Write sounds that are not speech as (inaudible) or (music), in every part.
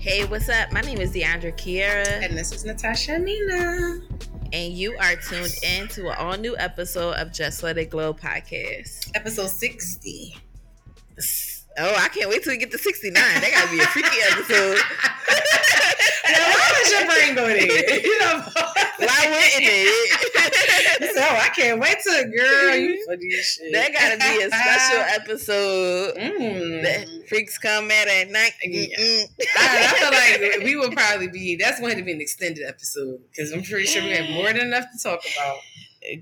Hey, what's up? My name is Deandra Kiera. And this is Natasha Mina. And you are tuned in to an all new episode of Just Let It Glow podcast. Episode 60. Oh, I can't wait till we get to 69. That gotta be a freaky (laughs) episode. now, why was your brain going there? You know, (laughs) why wouldn't it? (laughs) so I can't wait till girl, you funny shit. That gotta be a special episode. Mm. That freaks come at at night. Yeah. I, I, feel like we would probably be. That's going to be an extended episode because I'm pretty sure we have more than enough to talk about.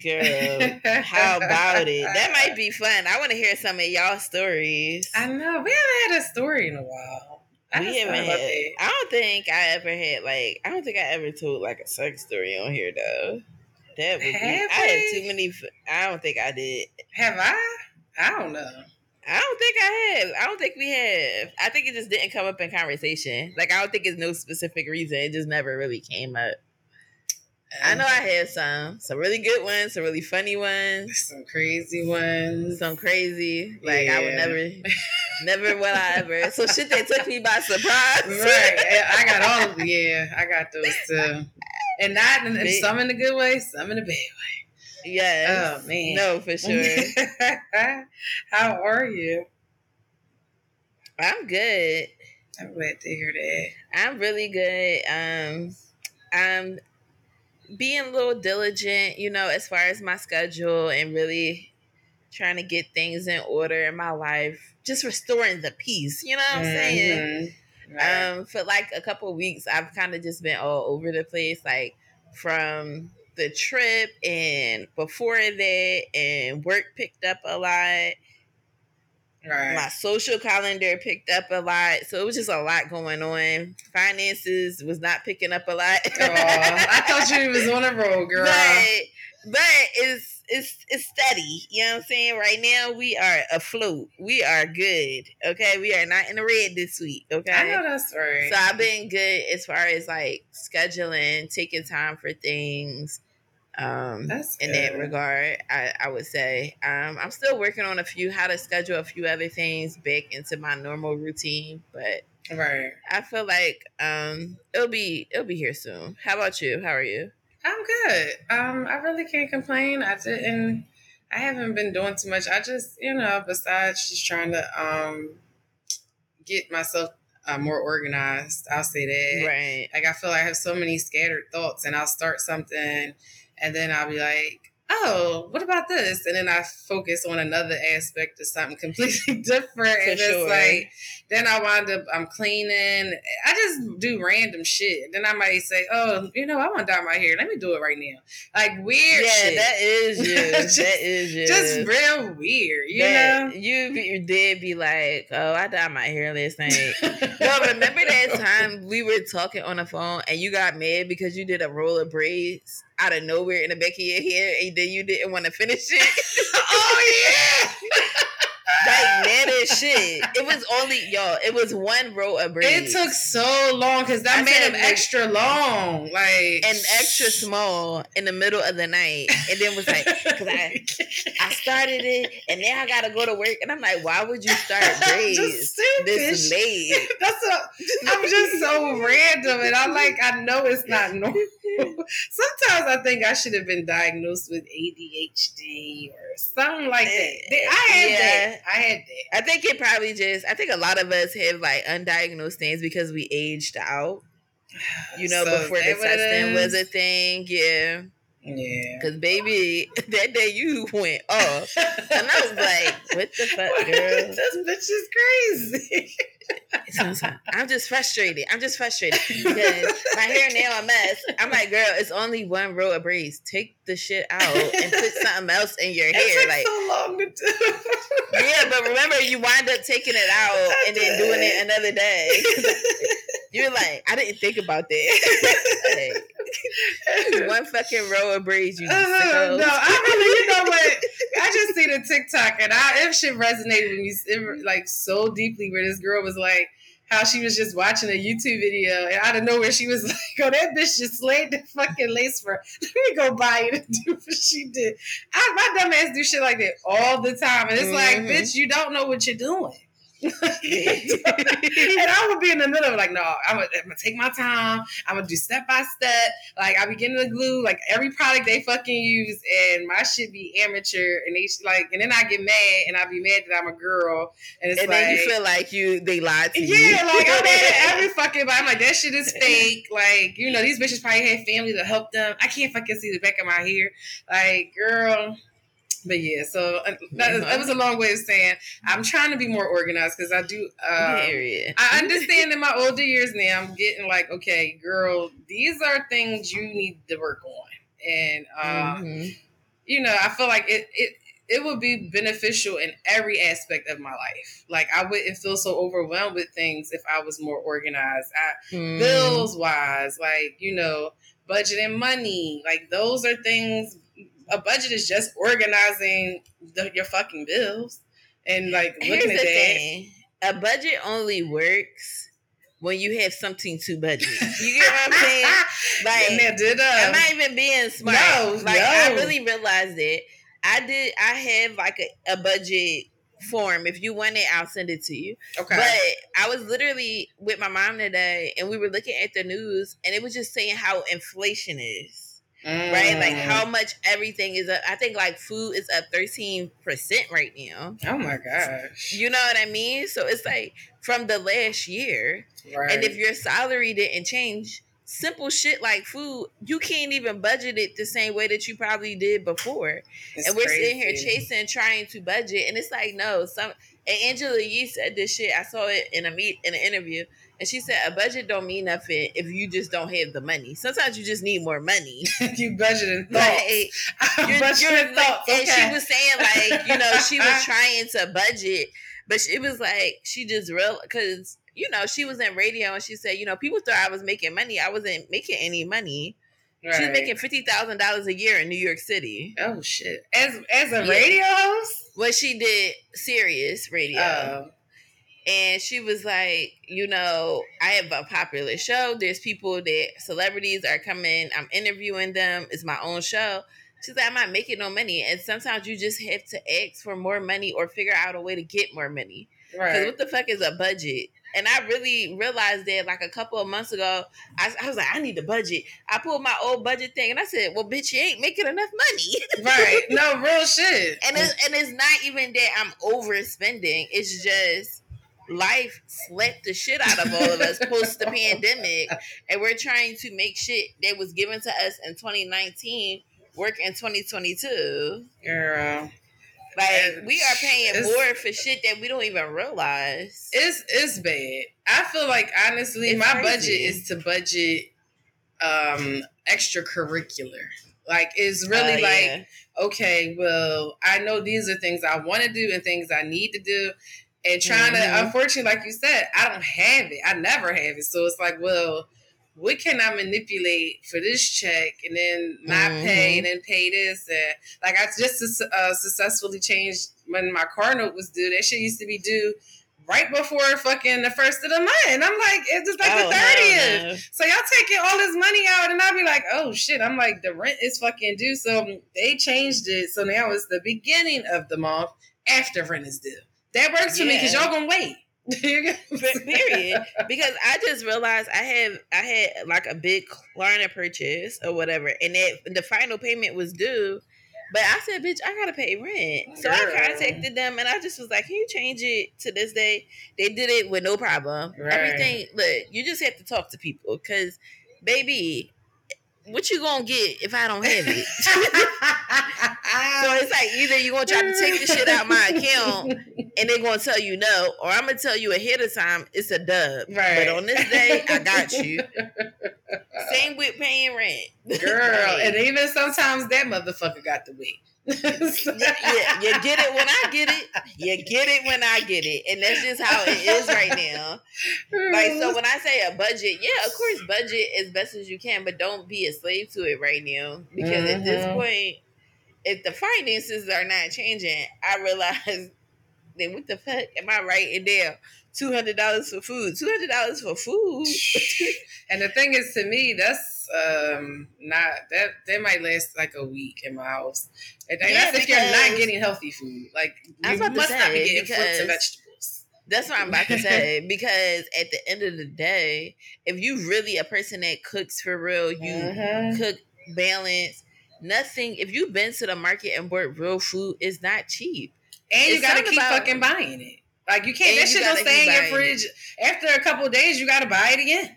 Girl, (laughs) how about it? That might be fun. I want to hear some of y'all stories. I know we haven't had a story in a while. I we haven't had. I don't think I ever had like. I don't think I ever told like a sex story on here though. That would have be. I have too many. I don't think I did. Have I? I don't know. I don't think I have. I don't think we have. I think it just didn't come up in conversation. Like I don't think it's no specific reason. It just never really came up. I know I had some, some really good ones, some really funny ones, (laughs) some crazy ones, some crazy. Like yeah. I would never, (laughs) never would I ever. So shit that took me by surprise. Right, I got all of them. yeah, I got those too, and not and some in the good way, some in the bad way. Yes. Oh man. No, for (laughs) sure. How are you? I'm good. I'm glad to hear that. I'm really good. Um, I'm being a little diligent, you know, as far as my schedule and really trying to get things in order in my life, just restoring the peace, you know what I'm mm-hmm. saying? Right. Um, for like a couple weeks, I've kind of just been all over the place, like from the trip and before that, and work picked up a lot. Right. My social calendar picked up a lot, so it was just a lot going on. Finances was not picking up a lot. oh, I thought you was on a road, (laughs) girl. But, but it's it's it's steady. You know what I'm saying? Right now we are afloat. We are good. Okay, we are not in the red this week. Okay, I know that's right. So I've been good as far as like scheduling, taking time for things um, in that regard. I, I would say um, I'm still working on a few how to schedule a few other things back into my normal routine, but right. I feel like um, it'll be it'll be here soon. How about you? How are you? I'm good. Um, I really can't complain. I didn't. I haven't been doing too much. I just, you know, besides just trying to um, get myself uh, more organized. I'll say that. Right. Like I feel like I have so many scattered thoughts, and I'll start something and then I'll be like, oh, what about this? And then I focus on another aspect of something (laughs) completely different. For and sure. it's like, then I wind up, I'm cleaning. I just do random shit. Then I might say, oh, you know, I want to dye my hair. Let me do it right now. Like weird yeah, shit. that is you. (laughs) just, that is you. Just real weird, you that, know? You, you did be like, oh, I dyed my hair last night. (laughs) no, remember that time we were talking on the phone and you got mad because you did a roll of braids? Out of nowhere in the back of your hair and then you didn't want to finish it. (laughs) oh yeah. (laughs) like shit. It was only y'all. It was one row of braids. It took so long because that I made them extra long, like and extra small in the middle of the night. And then was like, because I I started it and now I gotta go to work. And I'm like, why would you start (laughs) braids this late? (laughs) That's a. I'm just so random, and I'm like, I know it's not normal. (laughs) Sometimes I think I should have been diagnosed with ADHD or something like that. I had yeah. that. I had. I think it probably just. I think a lot of us have like undiagnosed things because we aged out. You know, so before the testing was a thing. Yeah. Yeah. Cause baby, (laughs) that day you went off, and I was like, "What the fuck, girl? (laughs) this bitch is crazy." (laughs) I'm just frustrated. I'm just frustrated because my hair now a mess. I'm like, girl, it's only one row of braids. Take the shit out and put (laughs) something else in your hair. like so long to do. yeah, but remember, you wind up taking it out and then doing it another day. (laughs) You're like, I didn't think about that. (laughs) like, one fucking row of braids. You uh, no, I really, you know what? I just seen a TikTok and I, it shit resonated with me like so deeply. Where this girl was like, how she was just watching a YouTube video and out of nowhere she was (laughs) like, "Oh, that bitch just laid the fucking lace for. her. (laughs) Let me go buy it and do what she did." I, my dumb ass do shit like that all the time, and it's mm-hmm. like, bitch, you don't know what you're doing. (laughs) and I would be in the middle of like, no, I'm gonna, I'm gonna take my time. I'm gonna do step by step. Like I be getting the glue, like every product they fucking use, and my shit be amateur. And they like, and then I get mad, and I be mad that I'm a girl, and it's and like, then you feel like you they lied to yeah, you. Yeah, like I'm mad at every (laughs) fucking. But I'm like, that shit is fake. Like you know, these bitches probably had family to help them. I can't fucking see the back of my hair. Like, girl. But yeah, so uh, that, that, was a long way of saying I'm trying to be more organized because I do. Um, I understand in my older years now, I'm getting like, okay, girl, these are things you need to work on, and um, mm-hmm. you know, I feel like it it it would be beneficial in every aspect of my life. Like I wouldn't feel so overwhelmed with things if I was more organized. I, mm. Bills wise, like you know, budgeting money, like those are things a budget is just organizing the, your fucking bills and like looking Here's at that. Thing. A budget only works when you have something to budget. You get what I'm (laughs) saying? Like, did, uh, I'm not even being smart. No, like, no. I really realized it. I did. I have like a, a budget form. If you want it, I'll send it to you. Okay. But I was literally with my mom today, and we were looking at the news, and it was just saying how inflation is. Mm. Right? Like how mm. much everything is up. I think like food is up 13% right now. Oh my gosh. You know what I mean? So it's like from the last year. Right. And if your salary didn't change, simple shit like food, you can't even budget it the same way that you probably did before. It's and we're crazy. sitting here chasing, trying to budget, and it's like no. Some and Angela Yee said this shit. I saw it in a meet in an interview. And she said, a budget don't mean nothing if you just don't have the money. Sometimes you just need more money. (laughs) you budgeting (laughs) thoughts. Like, you're, you're thoughts. Okay. And she was saying, like, you know, (laughs) she was trying to budget, but it was like, she just real, because, you know, she was in radio and she said, you know, people thought I was making money. I wasn't making any money. Right. She's making fifty thousand dollars a year in New York City. Oh shit! As as a yeah. radio host, well, she did Sirius radio. Oh and she was like, you know, I have a popular show. There's people that celebrities are coming. I'm interviewing them. It's my own show. She's like, I'm not making no money. And sometimes you just have to ask for more money or figure out a way to get more money. Right. Because what the fuck is a budget? And I really realized that like a couple of months ago, I, I, was like, I need a budget. I pulled my old budget thing and I said, Well, bitch, you ain't making enough money. right. (laughs) No, real shit. And it's and it's not even that I'm overspending. It's just life slapped the shit out of all of us post the pandemic, and we're trying to make shit that was given to us in 2019 work in 2022. Girl. Like we are paying more for shit that we don't even realize. It's it's bad. I feel like honestly, it's my crazy. budget is to budget um extracurricular. Like it's really uh, like yeah. okay, well, I know these are things I want to do and things I need to do and trying mm-hmm. to unfortunately like you said i don't have it i never have it so it's like well what can i manipulate for this check and then not mm-hmm. pay and then pay this and like i just uh, successfully changed when my car note was due that shit used to be due right before fucking the first of the month. And I'm like, it's just like oh, the 30th. No, no. So y'all taking all this money out and I'll be like, oh shit. I'm like, the rent is fucking due. So they changed it. So now it's the beginning of the month after rent is due. That works for me because y'all gonna wait. (laughs) Period. Because I just realized I have I had like a big Klarna purchase or whatever, and that the final payment was due. But I said, bitch, I gotta pay rent. So Girl. I contacted them and I just was like, Can you change it to this day? They did it with no problem. Right. Everything look, you just have to talk to people because baby, what you gonna get if I don't have it? (laughs) so it's like either you're gonna try to take the shit out my account and they're gonna tell you no, or I'm gonna tell you ahead of time it's a dub. Right. But on this day, I got you. (laughs) Same with paying rent. Girl, (laughs) right. and even sometimes that motherfucker got the wait. (laughs) yeah, yeah, you get it when I get it. You get it when I get it, and that's just how it is right now. Like so, when I say a budget, yeah, of course, budget as best as you can, but don't be a slave to it right now because mm-hmm. at this mm-hmm. point, if the finances are not changing, I realize (laughs) then what the fuck am I writing down? Two hundred dollars for food. Two hundred dollars for food. and the thing is, to me, that's um not that that might last like a week in my house. And yeah, that's if you're not getting healthy food. Like you must not be getting fruits and vegetables. That's what I'm about to say. (laughs) because at the end of the day, if you really a person that cooks for real, you mm-hmm. cook balance. Nothing. If you've been to the market and bought real food, it's not cheap. And it's you gotta keep about, fucking buying it. Like you can't. That shit don't stay in your fridge. It. After a couple days, you gotta buy it again.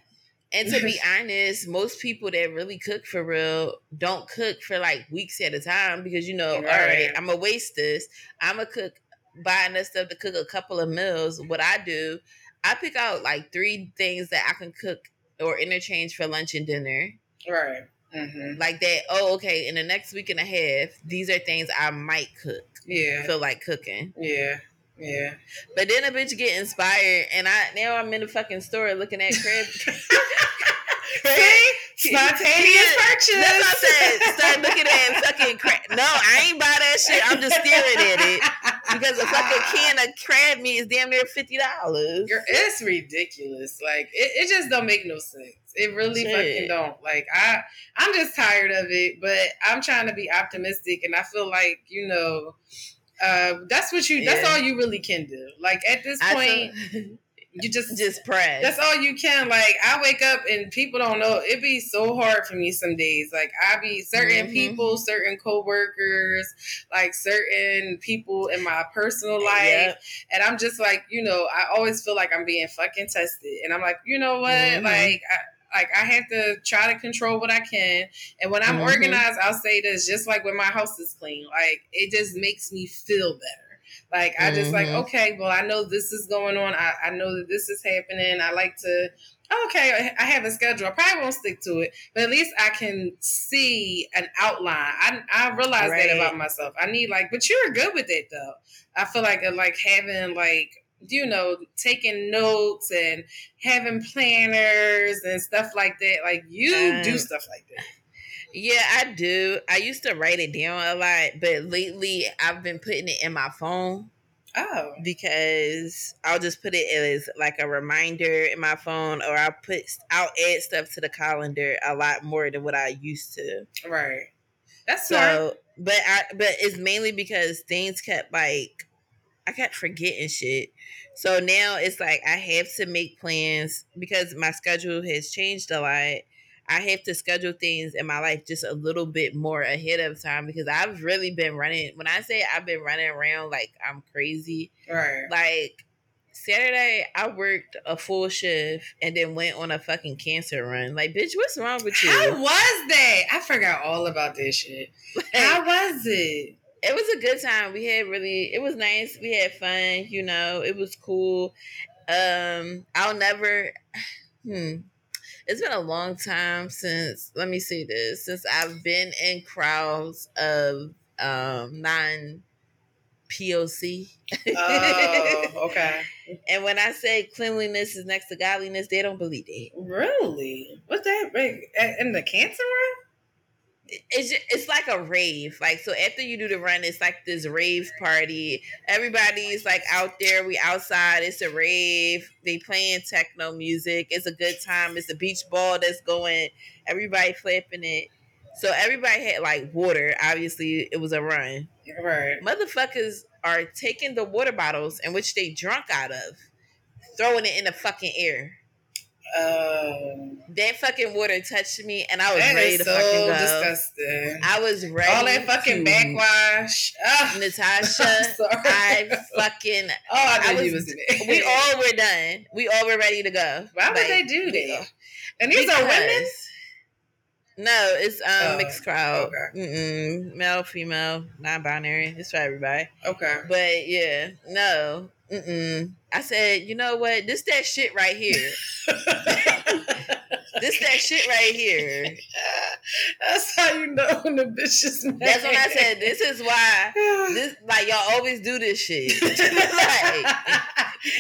And to be (laughs) honest, most people that really cook for real don't cook for like weeks at a time because you know, right. all right, I'm gonna waste this. I'm gonna cook, buy enough stuff to cook a couple of meals. What I do, I pick out like three things that I can cook or interchange for lunch and dinner. Right. Mm-hmm. Like that. Oh, okay. In the next week and a half, these are things I might cook. Yeah. Feel like cooking. Yeah. Yeah. But then a bitch get inspired, and I now I'm in the fucking store looking at crab. (laughs) See? Spontaneous purchase. That's what I said. Start looking at fucking crab. No, I ain't buy that shit. I'm just staring at it because a fucking can of crab meat is damn near fifty dollars. It's ridiculous. Like it, it just don't make no sense. It really shit. fucking don't. Like I, I'm just tired of it. But I'm trying to be optimistic, and I feel like you know uh, that's what you. Yeah. That's all you really can do. Like at this point, (laughs) you just just pray. That's all you can. Like I wake up and people don't know. It be so hard for me some days. Like I be certain mm-hmm. people, certain coworkers, like certain people in my personal life, and I'm just like, you know, I always feel like I'm being fucking tested, and I'm like, you know what, mm-hmm. like. I, like I have to try to control what I can. And when I'm mm-hmm. organized, I'll say this just like when my house is clean. Like it just makes me feel better. Like I just mm-hmm. like, okay, well, I know this is going on. I, I know that this is happening. I like to okay, I have a schedule. I probably won't stick to it, but at least I can see an outline. I, I realize right. that about myself. I need like, but you're good with it though. I feel like like having like you know, taking notes and having planners and stuff like that. Like you um, do stuff like that. Yeah, I do. I used to write it down a lot, but lately I've been putting it in my phone. Oh. Because I'll just put it as like a reminder in my phone or I'll put I'll add stuff to the calendar a lot more than what I used to. Right. That's so smart. but I but it's mainly because things kept like I kept forgetting shit. So now it's like I have to make plans because my schedule has changed a lot. I have to schedule things in my life just a little bit more ahead of time because I've really been running. When I say I've been running around like I'm crazy, right? Like Saturday, I worked a full shift and then went on a fucking cancer run. Like, bitch, what's wrong with you? How was that? I forgot all about this shit. Like, (laughs) How was it? It was a good time. We had really it was nice. We had fun, you know, it was cool. Um I'll never (sighs) hmm it's been a long time since let me see this since I've been in crowds of um non POC. Oh, okay. (laughs) and when I say cleanliness is next to godliness, they don't believe it. Really? What's that? In the cancer run? It's just, it's like a rave. Like so, after you do the run, it's like this rave party. Everybody's like out there. We outside. It's a rave. They playing techno music. It's a good time. It's a beach ball that's going. Everybody flipping it. So everybody had like water. Obviously, it was a run. Right. Motherfuckers are taking the water bottles in which they drunk out of, throwing it in the fucking air. Um, that fucking water touched me, and I was ready to so fucking go. Disgusting. I was ready. All that fucking to, backwash. Natasha, (laughs) I fucking. Oh, I, I was, was We (laughs) all were done. We all were ready to go. Why like, would they do that? And these because, are women. No, it's um oh, mixed crowd. Okay. Mm-mm, male, female, non-binary. It's for everybody. Okay. But yeah, no. Mm-mm. I said, you know what? This that shit right here. (laughs) this that shit right here. That's how you know when the bitch is mad. That's when I said this is why (sighs) this like y'all always do this shit. (laughs) like,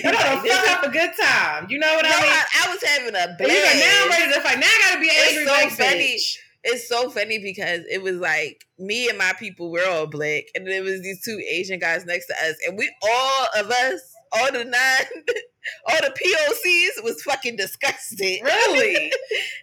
you know, fuck up a good time. You know what no, I mean? I, I was having a blast. You like, now I'm ready to fight. Now I gotta be angry. It's so funny. It's so funny because it was like me and my people were all black, and it was these two Asian guys next to us, and we all of us, all the nine (laughs) all the POCs was fucking disgusting. (laughs) Really?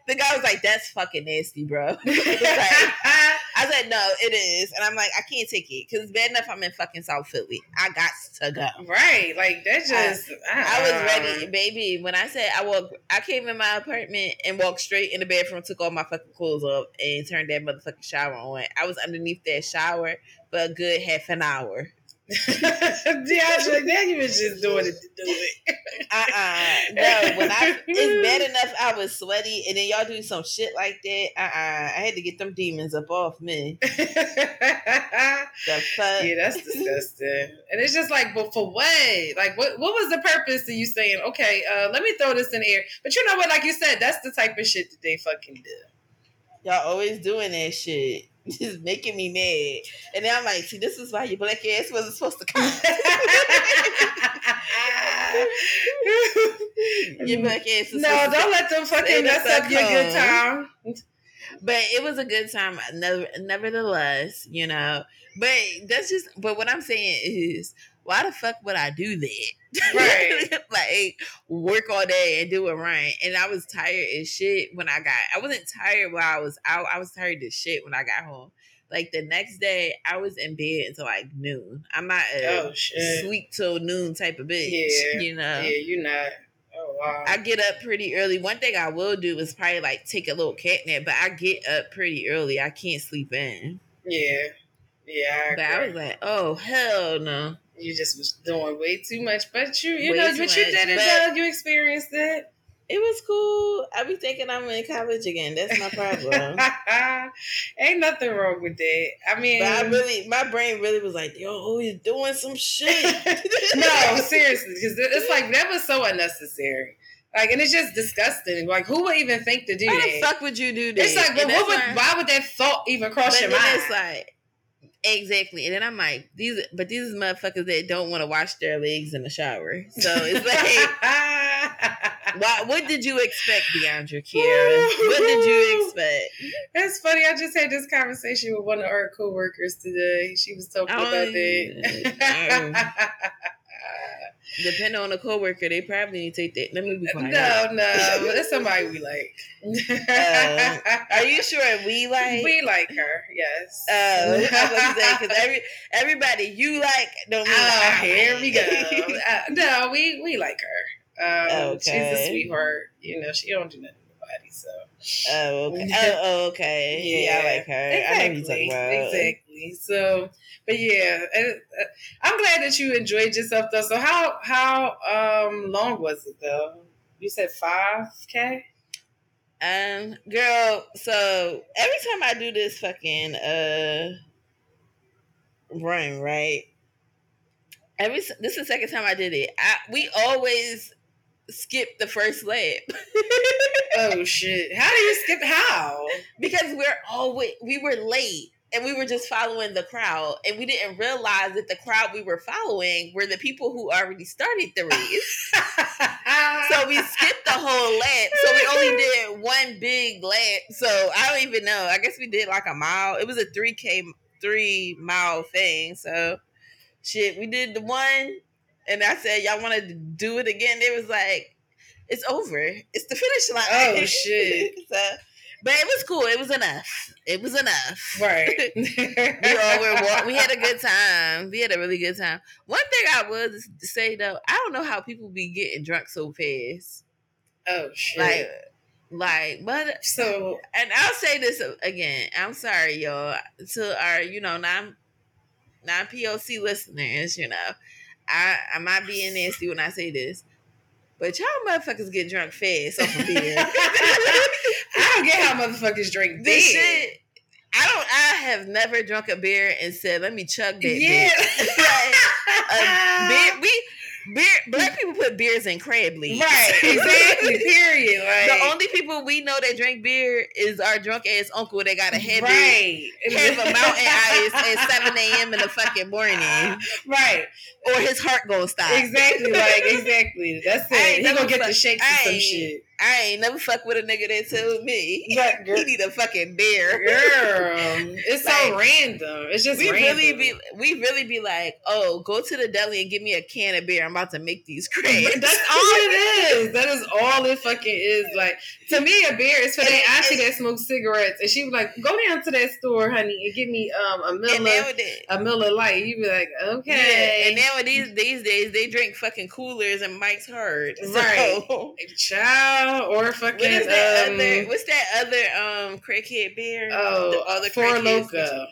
the guy was like, "That's fucking nasty, bro." (laughs) like, I said, "No, it is," and I'm like, "I can't take it because it's bad enough I'm in fucking South Philly. I got to go." Right? Like that just. I, I was uh, ready, baby. When I said I walked, I came in my apartment and walked straight in the bedroom, took all my fucking clothes off, and turned that motherfucking shower on. I was underneath that shower for a good half an hour. (laughs) DeAndre, was just doing it to do it. Uh-uh. (laughs) No, when I it's bad enough I was sweaty and then y'all do some shit like that. Uh-uh. I had to get them demons up off me. the fuck? Yeah, that's disgusting. and it's just like, but for what? Like what what was the purpose of you saying, okay, uh, let me throw this in the air? But you know what, like you said, that's the type of shit that they fucking do. Y'all always doing that shit. (laughs) Just making me mad. And then I'm like, see, this is why your black ass wasn't supposed to come. (laughs) (laughs) your black ass No, don't let them fucking mess up your good time. But it was a good time, nevertheless, you know. But that's just, but what I'm saying is, why the fuck would I do that? Right. (laughs) like work all day and do it right. And I was tired as shit when I got I wasn't tired while I was out. I was tired as shit when I got home. Like the next day I was in bed until like noon. I'm not a oh, sweet till noon type of bitch. Yeah. You know? Yeah, you're not. Oh wow. I get up pretty early. One thing I will do is probably like take a little cat nap, but I get up pretty early. I can't sleep in. Yeah. Yeah. I but I was like, oh hell no you just was doing way too much. But you, you way know, but much, you did it though. You experienced it. It was cool. I be thinking I'm in college again. That's my problem. (laughs) Ain't nothing wrong with that. I mean, but I really, my brain really was like, "Yo, he's doing some shit." (laughs) no, seriously, because it's like that was so unnecessary. Like, and it's just disgusting. Like, who would even think to do Why that? the fuck would you do that? It's like, but what would, why would that thought even cross your mind? It's like, Exactly. And then I'm like, these but these motherfuckers that don't want to wash their legs in the shower. So it's like (laughs) why, what did you expect, DeAndre Kira? what did you (laughs) expect? That's funny. I just had this conversation with one of our coworkers today. She was talking oh, about that. (laughs) Depending on the coworker, they probably need to take that. Let me be quiet. No, no, that's somebody we like. uh, are you sure we like? We like her. Yes. Oh, uh, I was say because every everybody you like don't mean. Oh, like here we go. (laughs) Uh, no, we we like her. Um, okay. She's a sweetheart. You know, she don't do nothing to nobody. So. Oh, okay. oh, oh, okay. Yeah, yeah, I like her. Exactly. I know you talking about. Exactly. So but yeah, uh, I'm glad that you enjoyed yourself though. So how how um long was it though? You said five k. Um, girl. So every time I do this fucking uh run, right? Every this is the second time I did it. I, we always skip the first lap. oh shit! How do you skip? How? (laughs) Because we're always we were late and we were just following the crowd and we didn't realize that the crowd we were following were the people who already started the race. (laughs) So we skipped the whole lap. So we only (laughs) did one big lap. So i don't even know. I guess we did like a mile. It was a 3k three mile thing. So shit we did the one and i said y'all want to do it again? It was like it's over. It's the finish line. Oh (laughs) shit. So but it was cool. It was enough. It was enough. Right. (laughs) we all were. We had a good time. We had a really good time. One thing I would say though, I don't know how people be getting drunk so fast. Oh shit. Like, like, but so, and I'll say this again. I'm sorry, y'all, to our you know non non POC listeners. You know, I I might be nasty when I say this. But y'all motherfuckers get drunk fast off of beer. (laughs) I don't get how motherfuckers drink this shit. I don't. I have never drunk a beer and said, "Let me chug that." Yeah, (laughs) like, beer, we beer, black people put beers in crab leaves. Right, exactly. (laughs) period. Like, the only people we know that drink beer is our drunk ass uncle that got a heavy right. have a mountain ice at seven a.m. in the fucking morning. Right, or his heart gonna stop. Exactly. Like exactly. That's it. He gonna get the shakes and some shit. I ain't never fuck with a nigga that told me (laughs) girl, he need a fucking beer. Girl, (laughs) it's like, so random. It's just we random. really be we really be like, oh, go to the deli and give me a can of beer. I'm about to make these (laughs) crepes. That's all it is. That is all it fucking is. Like to me, a beer is for that auntie that smokes cigarettes, and she was like, go down to that store, honey, and give me um a Miller a Miller Lite. You be like, okay. Yeah, and now these these days they drink fucking coolers and Mike's Hard. So. Right, child or fucking. What is that um, other? What's that other um crackhead beer? Oh, the other Four Loko.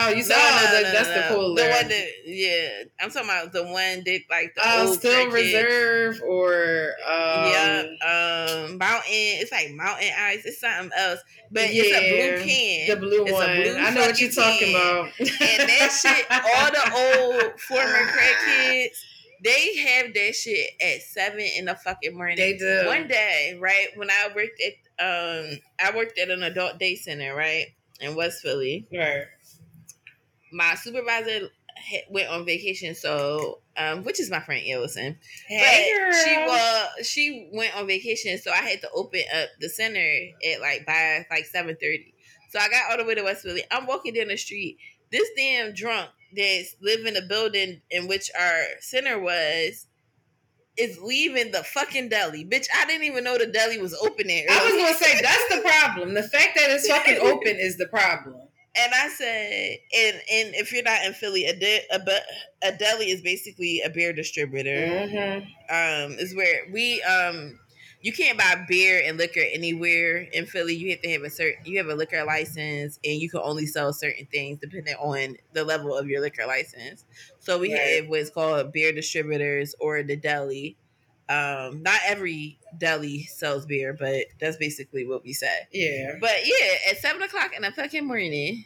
Oh, you saw no, no, the, no, that's the cooler. The one that, yeah, I'm talking about the one that like the uh, old Steel Reserve or um, yeah, um, Mountain. It's like Mountain Ice. It's something else, but yeah, it's a blue can. The blue it's one. Blue I know what you're talking about. and that shit, all the old former (laughs) crackheads. They have that shit at seven in the fucking morning. They do. One day, right when I worked at um, I worked at an adult day center, right in West Philly. Right my supervisor went on vacation, so um, which is my friend Ellison. Hey, but she was she went on vacation, so I had to open up the center at like by like seven thirty. So I got all the way to West Philly. I'm walking down the street. This damn drunk that's live in the building in which our center was is leaving the fucking deli. Bitch, I didn't even know the deli was open there. I was gonna say that's the problem. The fact that it's fucking (laughs) open is the problem. And I said, and and if you're not in Philly, a, de- a, a deli is basically a beer distributor. Mm-hmm. Um, is where we um, you can't buy beer and liquor anywhere in Philly. You have to have a certain, you have a liquor license, and you can only sell certain things depending on the level of your liquor license. So we right. have what's called beer distributors or the deli. Um, not every deli sells beer, but that's basically what we say. Yeah. But yeah, at seven o'clock in the fucking morning.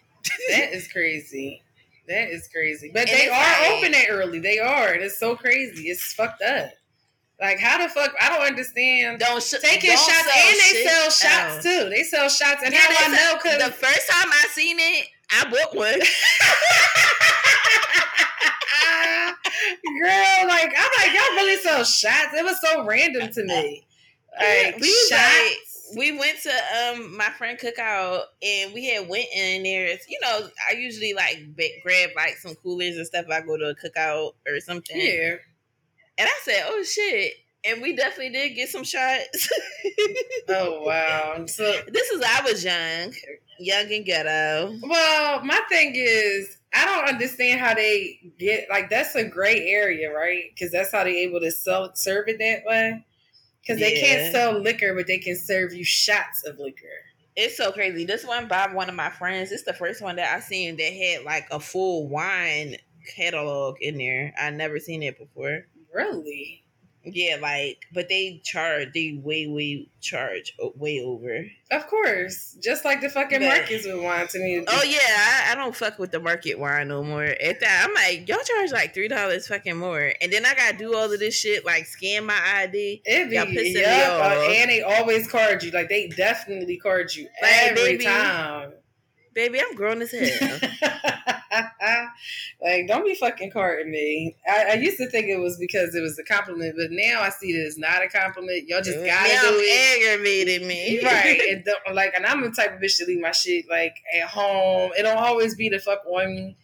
that (laughs) is crazy. That is crazy. But and they are like, open that early. They are. It's so crazy. It's fucked up. Like how the fuck? I don't understand. Don't sh- taking don't shots and they sell shots too. They sell shots and yeah, how I know? Cause the first time I seen it, I bought one. (laughs) Girl, like I'm like y'all really sell shots. It was so random to me. Like we shots. Like, we went to um my friend cookout and we had went in there. You know, I usually like grab like some coolers and stuff. I go to a cookout or something. Yeah. And I said, "Oh shit." And we definitely did get some shots. (laughs) oh wow! So this is I was young, young and ghetto. Well, my thing is, I don't understand how they get like that's a gray area, right? Because that's how they able to sell serve it that way. Because yeah. they can't sell liquor, but they can serve you shots of liquor. It's so crazy. This one by one of my friends. It's the first one that I seen that had like a full wine catalog in there. I never seen it before. Really? Yeah, like, but they charge, they way, way charge uh, way over. Of course, just like the fucking but, markets would want to me. Oh yeah, I, I, don't fuck with the market wine no more. At that, I'm like, y'all charge like three dollars fucking more, and then I gotta do all of this shit like scan my ID. It be, y'all pissing yep, me uh, off. and they always card you. Like they definitely card you like, every baby, time. Baby, I'm grown as hell. (laughs) like, don't be fucking carding me. I, I, used to think it was because it was a compliment, but now I see that it's not a compliment. Y'all just gotta now do it. aggravated me, (laughs) right? (laughs) And don't, like, and I'm the type of bitch to leave my shit like at home. It don't always be the fuck on me.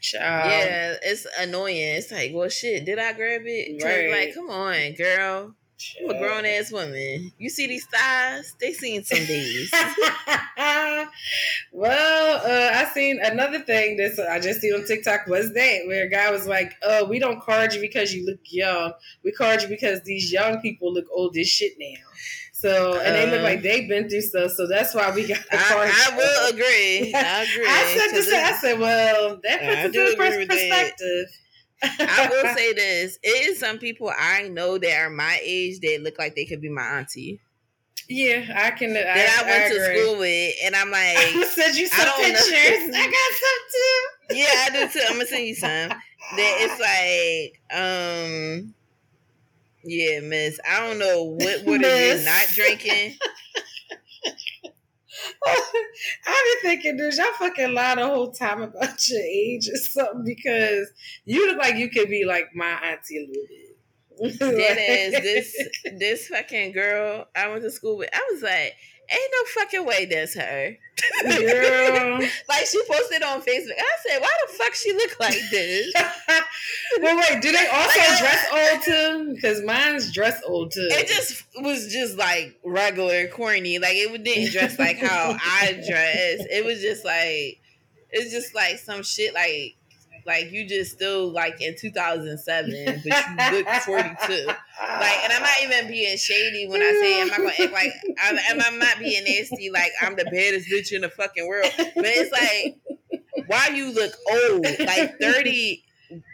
Child. Yeah, it's annoying. It's like, well, shit, did I grab it? Right. Like, come on, girl. I'm a grown ass woman. You see these thighs? They seen some days. (laughs) well, uh, I seen another thing that I just seen on TikTok was that where a guy was like, "Oh, we don't card you because you look young. We card you because these young people look old as shit now." So and they look like uh. they've been through stuff, so that's why we got the card. I, I will agree. I (laughs) agree. I said this. I said, well, that puts it into perspective. I will say this: it is some people I know that are my age that look like they could be my auntie. Yeah, I can. That I, I went I to school with, and I'm (laughs) like, I sent you some I pictures. I got some too. Yeah, I do too. I'm gonna send you some. that it's (laughs) like, um, yeah, Miss. I don't know what what are you not drinking. (laughs) (laughs) I've been thinking, dude, y'all fucking lie the whole time about (laughs) your age or something because you look like you could be like my auntie a little bit. (laughs) Dead this this fucking girl I went to school with. I was like, ain't no fucking way that's her. Girl. (laughs) like she posted on Facebook. I said, why the fuck she look like this? (laughs) well, wait, do they also like, dress old too? Because mine's dress old too. It just was just like regular corny. Like it didn't dress like how (laughs) I dress. It was just like it's just like some shit like like you just still like in 2007, but you look (laughs) 42. Like, and I'm not even being shady when I say I'm not gonna act like I'm, I'm not being nasty. Like I'm the baddest bitch in the fucking world. But it's like, why you look old? Like 30,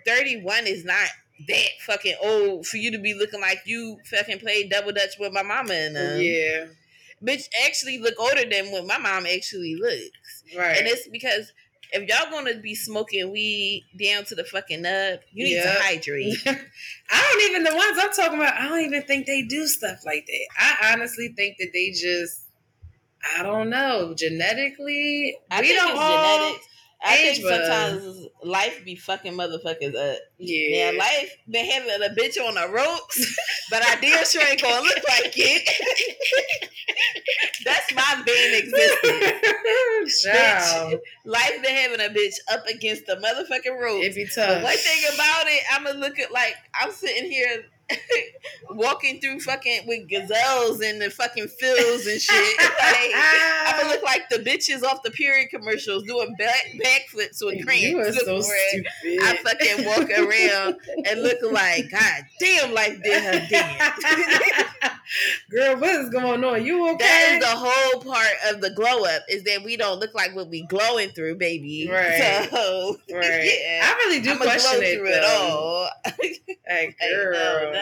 31 is not that fucking old for you to be looking like you fucking played double dutch with my mama and them. Um, yeah. Bitch actually look older than what my mom actually looks. Right. And it's because if y'all gonna be smoking weed down to the fucking nub, you need yep. to hydrate. (laughs) I don't even the ones I'm talking about. I don't even think they do stuff like that. I honestly think that they just, I don't know, genetically. I we don't all, genetics. I think sometimes life be fucking motherfuckers up. Yeah. Now life been having a bitch on the ropes, (laughs) but I damn sure ain't gonna look like it. (laughs) That's my being existence. (laughs) bitch, life been having a bitch up against the motherfucking ropes. It be tough. But one thing about it, I'ma look at like I'm sitting here walking through fucking with gazelles and the fucking fields and shit. Like, I'm look like the bitches off the period commercials doing back backflips with cramps. You are so stupid. I fucking walk around and look like, God damn, life did her dance. (laughs) Girl, what is going on? You okay? That is the whole part of the glow up is that we don't look like what we glowing through, baby. Right. So, right. (laughs) Yeah, I really do I'm question it, through it all. (laughs) hey, girl.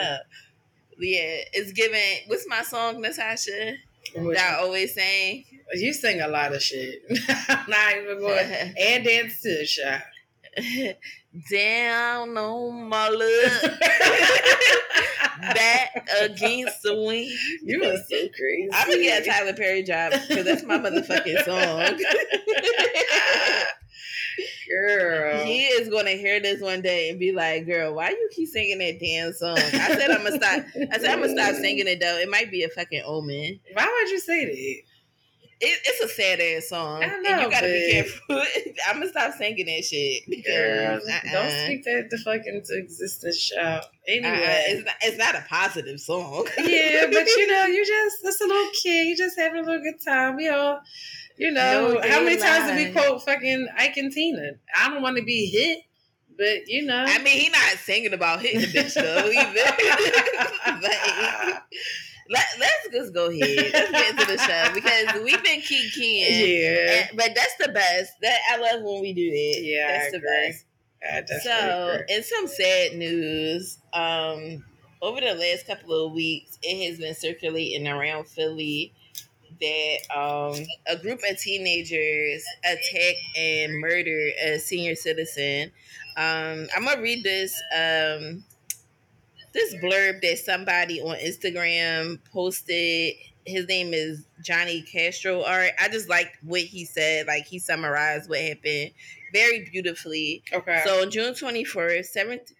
Yeah, it's giving. What's my song, Natasha? Which that I always saying. You sing a lot of shit. (laughs) not even going (laughs) and dance to shot. (laughs) Down on my luck, back against the wind. You are so crazy. I'm gonna get a Tyler Perry job because that's my motherfucking song. Girl. He is gonna hear this one day and be like, Girl, why you keep singing that damn song? I said I'm gonna stop I said I'm gonna stop singing it though. It might be a fucking omen. Why would you say that? It, it's a sad ass song, I know, and you gotta be careful. (laughs) I'm gonna stop singing that shit because uh-uh. don't speak that the fucking to existence, child. Anyway, uh-uh. it's not, it's not a positive song. yeah, but you know, (laughs) you just it's a little kid. You just having a little good time. We all you know, no how many times did we quote fucking Ike and Tina? I don't want to be hit, but you know. I mean, he not singing about hitting the bitch though. (laughs) like, let, us just go ahead. Let's get into the show because we've been kikiing. Yeah. And, but that's the best. That I love when we do that. Yeah. That's I the agree. best. so, agree. in some sad news, um, over the last couple of weeks, it has been circulating around Philly that um, a group of teenagers attacked and murdered a senior citizen. Um, I'm gonna read this um, this blurb that somebody on Instagram posted. His name is Johnny Castro. All right, I just liked what he said. Like he summarized what happened very beautifully. Okay. So on June 24th,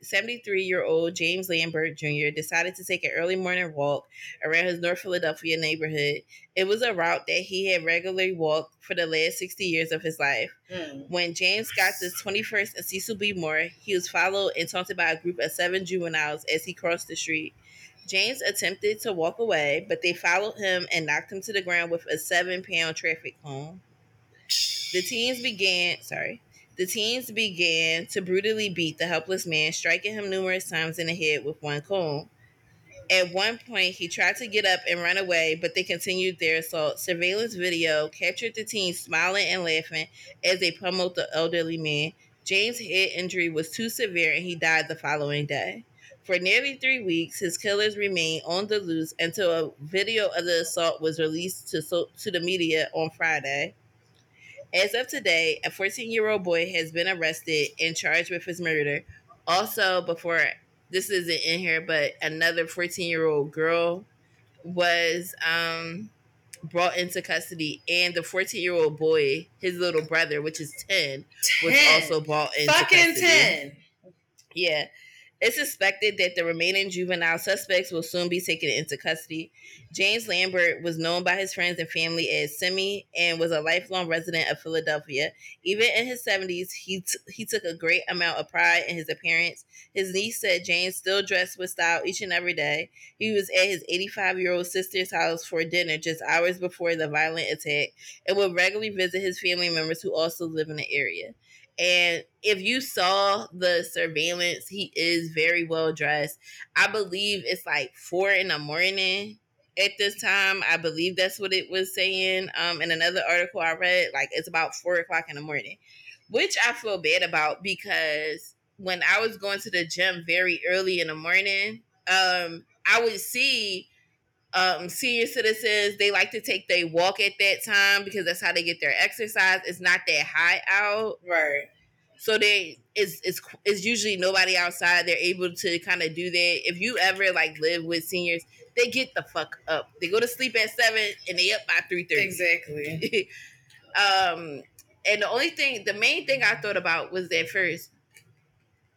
73 year old James Lambert Jr. decided to take an early morning walk around his North Philadelphia neighborhood. It was a route that he had regularly walked for the last 60 years of his life. Mm. When James got to 21st and Cecil B. Moore, he was followed and taunted by a group of seven juveniles as he crossed the street. James attempted to walk away, but they followed him and knocked him to the ground with a seven pound traffic cone. The teens began, sorry, the teens began to brutally beat the helpless man, striking him numerous times in the head with one comb. At one point, he tried to get up and run away, but they continued their assault. Surveillance video captured the teens smiling and laughing as they pummeled the elderly man. James' head injury was too severe and he died the following day. For nearly three weeks, his killers remained on the loose until a video of the assault was released to, so- to the media on Friday. As of today, a 14 year old boy has been arrested and charged with his murder. Also, before this isn't in here, but another 14 year old girl was um, brought into custody, and the 14 year old boy, his little brother, which is 10, 10. was also brought into Fucking custody. 10. Yeah. It's suspected that the remaining juvenile suspects will soon be taken into custody. James Lambert was known by his friends and family as Simi and was a lifelong resident of Philadelphia. Even in his 70s, he, t- he took a great amount of pride in his appearance. His niece said James still dressed with style each and every day. He was at his 85 year old sister's house for dinner just hours before the violent attack and would regularly visit his family members who also live in the area. And if you saw the surveillance, he is very well dressed. I believe it's like four in the morning at this time. I believe that's what it was saying. Um, in another article I read, like it's about four o'clock in the morning, which I feel bad about because when I was going to the gym very early in the morning, um, I would see um, senior citizens they like to take their walk at that time because that's how they get their exercise. It's not that high out, right? So they it's it's it's usually nobody outside. They're able to kind of do that. If you ever like live with seniors, they get the fuck up. They go to sleep at seven and they up by three thirty. Exactly. (laughs) um, and the only thing, the main thing I thought about was that first,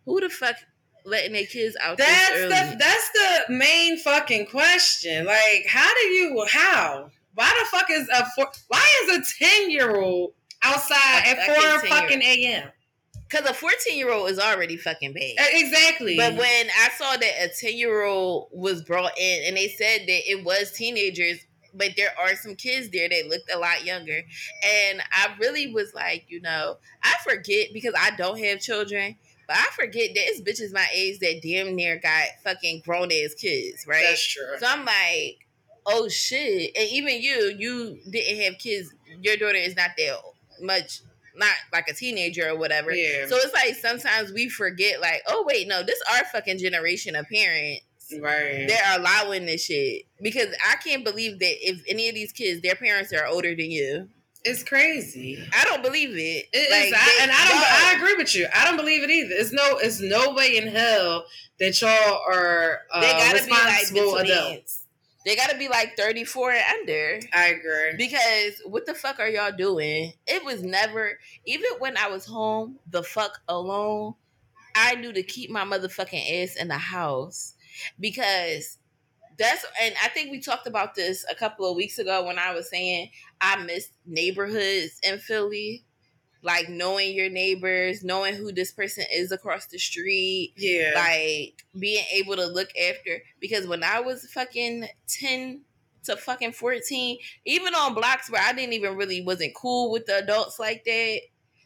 who the fuck letting their kids out. That's the that's the main fucking question. Like, how do you how? Why the fuck is a four? Why is a ten year old outside a, at four fucking a.m. Because a 14 year old is already fucking big. Exactly. But when I saw that a 10 year old was brought in and they said that it was teenagers, but there are some kids there that looked a lot younger. And I really was like, you know, I forget because I don't have children but I forget there's bitches my age that damn near got fucking grown ass kids, right? That's true. So I'm like, oh shit. And even you, you didn't have kids. Your daughter is not that much, not like a teenager or whatever. Yeah. So it's like sometimes we forget, like, oh wait, no, this our fucking generation of parents. Right. They're allowing this shit. Because I can't believe that if any of these kids, their parents are older than you. It's crazy. I don't believe it. It like, is, I, and I don't. I agree with you. I don't believe it either. It's no. It's no way in hell that y'all are uh, they gotta responsible be like adults. They gotta be like thirty four and under. I agree. Because what the fuck are y'all doing? It was never. Even when I was home, the fuck alone, I knew to keep my motherfucking ass in the house because that's and I think we talked about this a couple of weeks ago when I was saying I miss neighborhoods in Philly. Like knowing your neighbors, knowing who this person is across the street. Yeah. Like being able to look after because when I was fucking 10 to fucking 14, even on blocks where I didn't even really wasn't cool with the adults like that,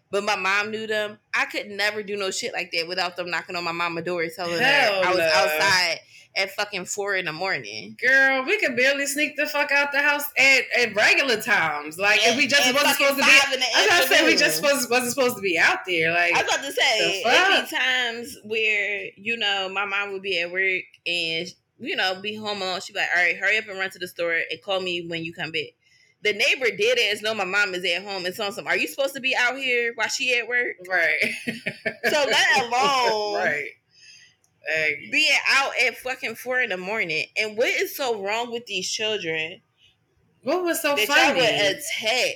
but my mom knew them. I could never do no shit like that without them knocking on my mama door telling Hell her I was no. outside at fucking four in the morning. Girl, we could barely sneak the fuck out the house at, at regular times. Like and, if we just wasn't supposed to be I was gonna say we just supposed wasn't supposed to be out there. Like I was about to say there be times where, you know, my mom would be at work and you know, be home alone. She'd be like, All right, hurry up and run to the store and call me when you come back. The neighbor did it as know my mom is at home and so some. Are you supposed to be out here while she at work? Right. so let (laughs) alone right Dang. being out at fucking four in the morning. And what is so wrong with these children? What was so that funny? Y'all would attack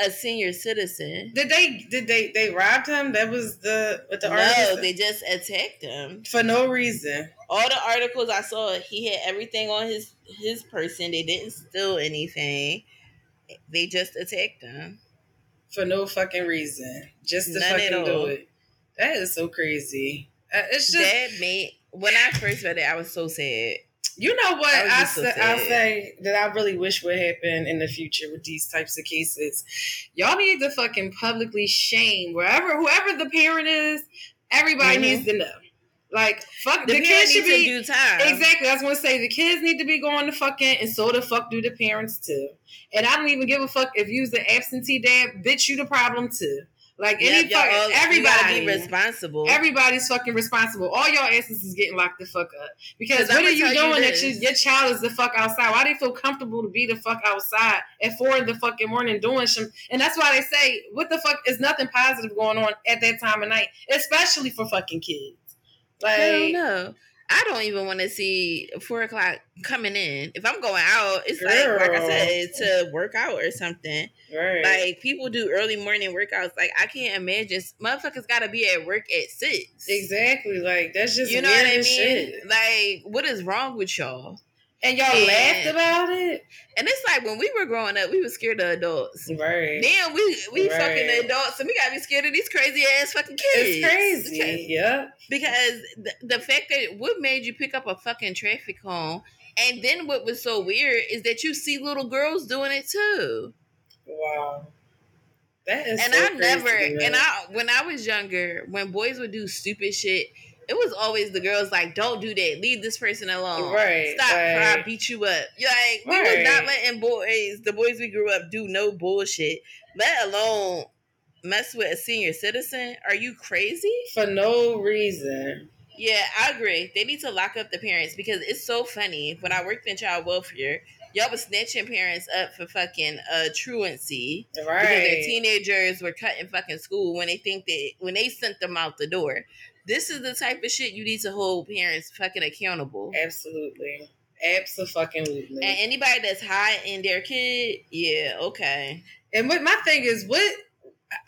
a senior citizen. Did they? Did they? They robbed him. That was the what the no. Article? They just attacked him for no reason. All the articles I saw, he had everything on his his person. They didn't steal anything. They just attacked him for no fucking reason, just to None fucking do it. That is so crazy. Uh, it's just that made when I first read it, I was so sad. You know what I, I so say, I say that I really wish would happen in the future with these types of cases. Y'all need to fucking publicly shame wherever whoever the parent is. Everybody mm-hmm. needs to know. Like fuck, the, the kids should be do time. Exactly, I was gonna say the kids need to be going to fucking, and so the fuck do the parents too. And I don't even give a fuck if you's the absentee dad, bitch, you the problem too. Like any yep, fucking everybody be responsible. Everybody's fucking responsible. All y'all asses is getting locked the fuck up. Because what are you doing you that you, your child is the fuck outside? Why do you feel comfortable to be the fuck outside at four in the fucking morning doing some? And that's why they say, what the fuck is nothing positive going on at that time of night, especially for fucking kids. Like, no, no. I don't even want to see four o'clock coming in. If I'm going out, it's Girl. like like I said to work out or something. Right. Like people do early morning workouts. Like I can't imagine motherfuckers got to be at work at six. Exactly. Like that's just you know what I mean. Shit. Like what is wrong with y'all? And y'all and, laughed about it. And it's like when we were growing up, we were scared of adults. Right. Now we we right. fucking adults and we gotta be scared of these crazy ass fucking kids. It's crazy. Because, yeah. Because the, the fact that what made you pick up a fucking traffic cone, and then what was so weird is that you see little girls doing it too. Wow. That is and so I never and I when I was younger, when boys would do stupid shit, it was always the girls like, "Don't do that. Leave this person alone. Right. Stop, right. or I beat you up." You're like, we right. was not letting boys, the boys we grew up, do no bullshit. Let alone mess with a senior citizen. Are you crazy? For no reason. Yeah, I agree. They need to lock up the parents because it's so funny. When I worked in child welfare, y'all was snitching parents up for fucking uh truancy. Right. Because their teenagers were cutting fucking school when they think that when they sent them out the door. This is the type of shit you need to hold parents fucking accountable. Absolutely. Absolutely. And anybody that's high in their kid, yeah, okay. And what my thing is, what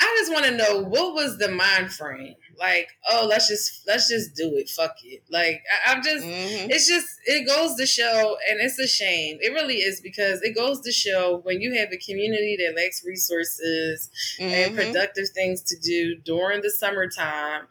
I just want to know, what was the mind frame? like oh let's just let's just do it fuck it like I, am just mm-hmm. it's just it goes to show and it's a shame it really is because it goes to show when you have a community that lacks resources mm-hmm. and productive things to do during the summertime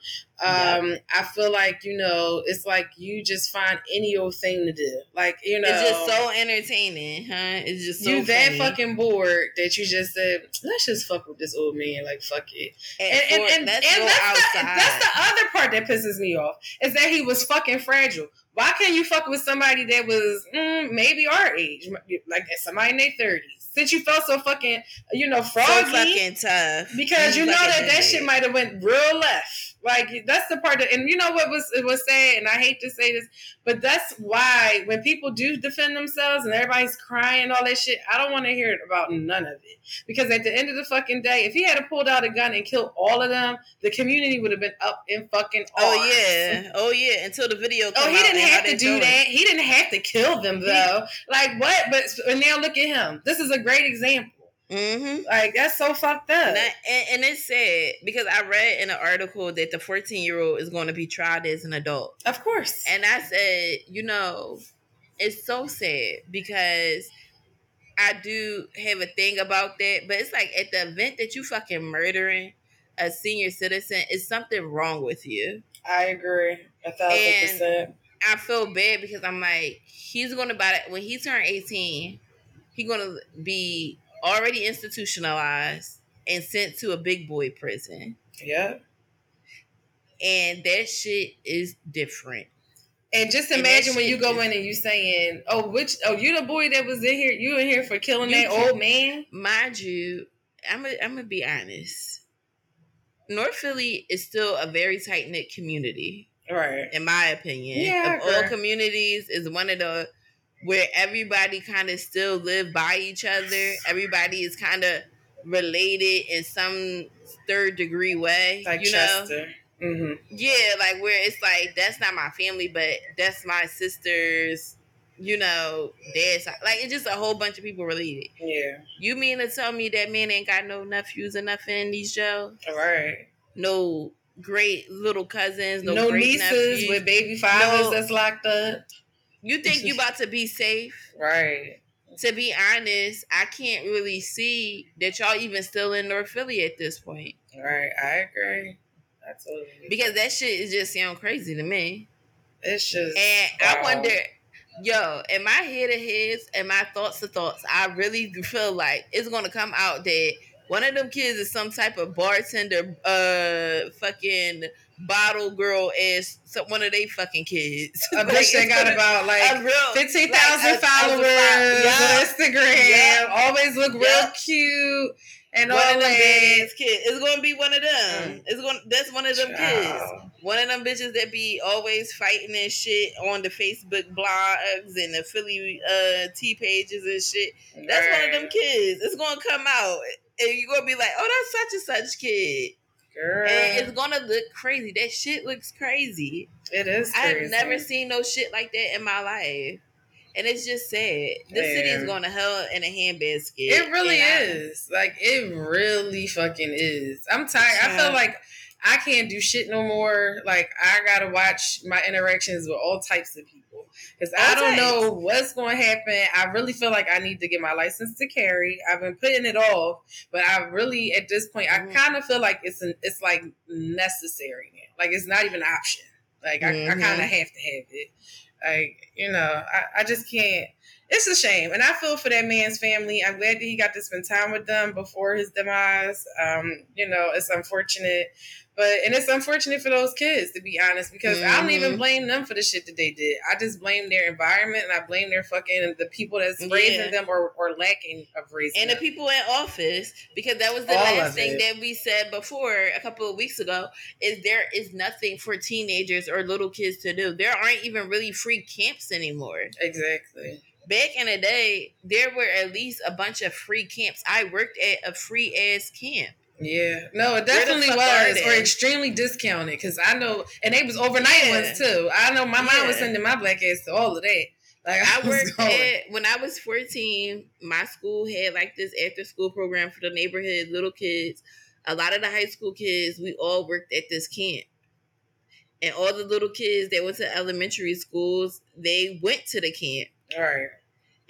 um, yep. I feel like you know, it's like you just find any old thing to do. Like you know, it's just so entertaining, huh? It's just so you that fucking bored that you just said, let's just fuck with this old man. Like fuck it, and and, and, and, that's, and that's, the, that's the other part that pisses me off is that he was fucking fragile. Why can't you fuck with somebody that was mm, maybe our age, like somebody in their thirties? since you felt so fucking, you know, froggy, so fucking tough, because you know that that shit might have went real left. Like that's the part that, and you know what was it was said, and I hate to say this, but that's why when people do defend themselves and everybody's crying all that shit, I don't want to hear about none of it. Because at the end of the fucking day, if he had pulled out a gun and killed all of them, the community would have been up in fucking arms. Oh yeah, oh yeah. Until the video. oh, he didn't have to do that. He didn't have to kill them though. Like what? But now look at him. This is a great example. Mm-hmm. Like that's so fucked up. And, I, and, and it's sad because I read in an article that the 14 year old is going to be tried as an adult. Of course. And I said, you know, it's so sad because I do have a thing about that, but it's like at the event that you fucking murdering a senior citizen, is something wrong with you. I agree, a thousand and percent. I feel bad because I'm like, he's going to buy it when he turned 18. He's going to be already institutionalized and sent to a big boy prison. Yeah. And that shit is different. And just imagine and when you go in and you saying, "Oh, which? Oh, you the boy that was in here? You in here for killing you that can, old man?" Mind you, I'm gonna I'm gonna be honest. North Philly is still a very tight knit community, right? In my opinion, yeah, of all communities, is one of the where everybody kind of still live by each other. Everybody is kind of related in some third degree way. Like you Chester. know? Mm-hmm. Yeah, like where it's like that's not my family, but that's my sister's. You know, dad's like it's just a whole bunch of people related. Yeah. You mean to tell me that man ain't got no nephews or nothing in these jails? All right. No great little cousins, no, no nieces nephews, with baby fathers no, that's locked up. You think you about to be safe? Right. To be honest, I can't really see that y'all even still in North Philly at this point. Right, I agree. I totally because that shit is just sound crazy to me. It's just and wow. I wonder, yo, in my head of heads and my thoughts of thoughts, I really feel like it's gonna come out that one of them kids is some type of bartender, uh, fucking bottle girl as some, one of they fucking kids. (laughs) I like, they got about like fifteen thousand like, followers on Instagram. Yep. Always look yep. real cute. And one all of them kids. It's gonna be one of them. Mm. It's going that's one of them Child. kids. One of them bitches that be always fighting and shit on the Facebook blogs and the Philly uh T pages and shit. That's right. one of them kids. It's gonna come out and you're gonna be like, oh, that's such and such kid. Girl. And it's gonna look crazy. That shit looks crazy. It is. Crazy. I've never seen no shit like that in my life. And it's just sad. The city is going to hell in a handbasket. It really is. I, like it really fucking is. I'm tired. Yeah. I feel like I can't do shit no more. Like I gotta watch my interactions with all types of people because I don't know what's going to happen. I really feel like I need to get my license to carry. I've been putting it off, but I really at this point I mm-hmm. kind of feel like it's an it's like necessary now. Like it's not even an option. Like I, mm-hmm. I kind of have to have it. Like you know, I, I just can't it's a shame. And I feel for that man's family. I'm glad that he got to spend time with them before his demise. Um, you know, it's unfortunate. But and it's unfortunate for those kids to be honest, because mm-hmm. I don't even mm-hmm. blame them for the shit that they did. I just blame their environment and I blame their fucking the people that's raising yeah. them or, or lacking of raising and them. the people in office because that was the All last thing that we said before a couple of weeks ago is there is nothing for teenagers or little kids to do. There aren't even really free camps anymore. Exactly back in the day, there were at least a bunch of free camps. I worked at a free ass camp. Yeah, no, it definitely was, or extremely discounted. Because I know, and they was overnight yeah. ones too. I know my yeah. mom was sending my black ass to all of that. Like I, I worked at when I was fourteen. My school had like this after school program for the neighborhood little kids. A lot of the high school kids, we all worked at this camp, and all the little kids that went to elementary schools, they went to the camp. All right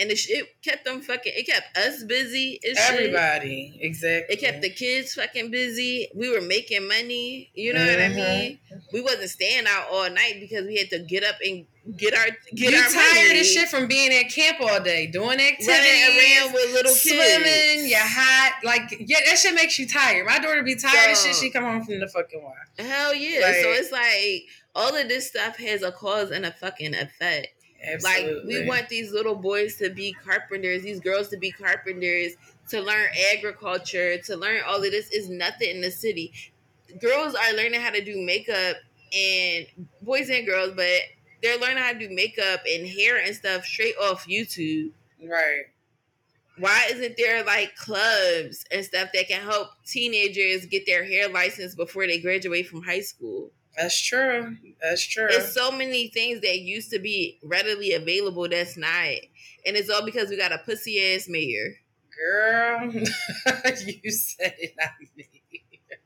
and it, it kept them fucking. It kept us busy. Everybody, shit. exactly. It kept the kids fucking busy. We were making money. You know mm-hmm. what I mm-hmm. mean? We wasn't staying out all night because we had to get up and get our get you our tired money. of shit from being at camp all day, doing activities, running around with little kids, swimming. You're hot. Like yeah, that shit makes you tired. My daughter be tired so, of shit. She come home from the fucking water. Hell yeah! Like, so it's like all of this stuff has a cause and a fucking effect. Absolutely. Like we want these little boys to be carpenters, these girls to be carpenters, to learn agriculture, to learn all of this is nothing in the city. Girls are learning how to do makeup and boys and girls, but they're learning how to do makeup and hair and stuff straight off YouTube. Right. Why isn't there like clubs and stuff that can help teenagers get their hair license before they graduate from high school? That's true. That's true. There's so many things that used to be readily available that's not. And it's all because we got a pussy ass mayor. Girl, (laughs) you said it, not me.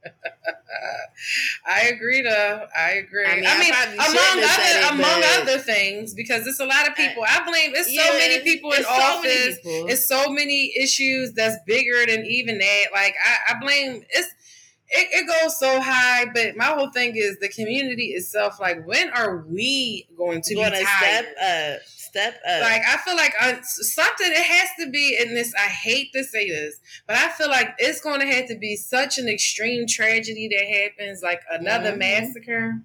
(laughs) I agree though. I agree. I mean, I mean among other it, among other things, because it's a lot of people. I, I blame it's yeah, so many people in office. So it's so many issues that's bigger than even that. Like I, I blame it's it, it goes so high, but my whole thing is the community itself. Like, when are we going to going be tired? Step up, step up. Like, I feel like uh, something. It has to be in this. I hate to say this, but I feel like it's going to have to be such an extreme tragedy that happens, like another mm-hmm. massacre,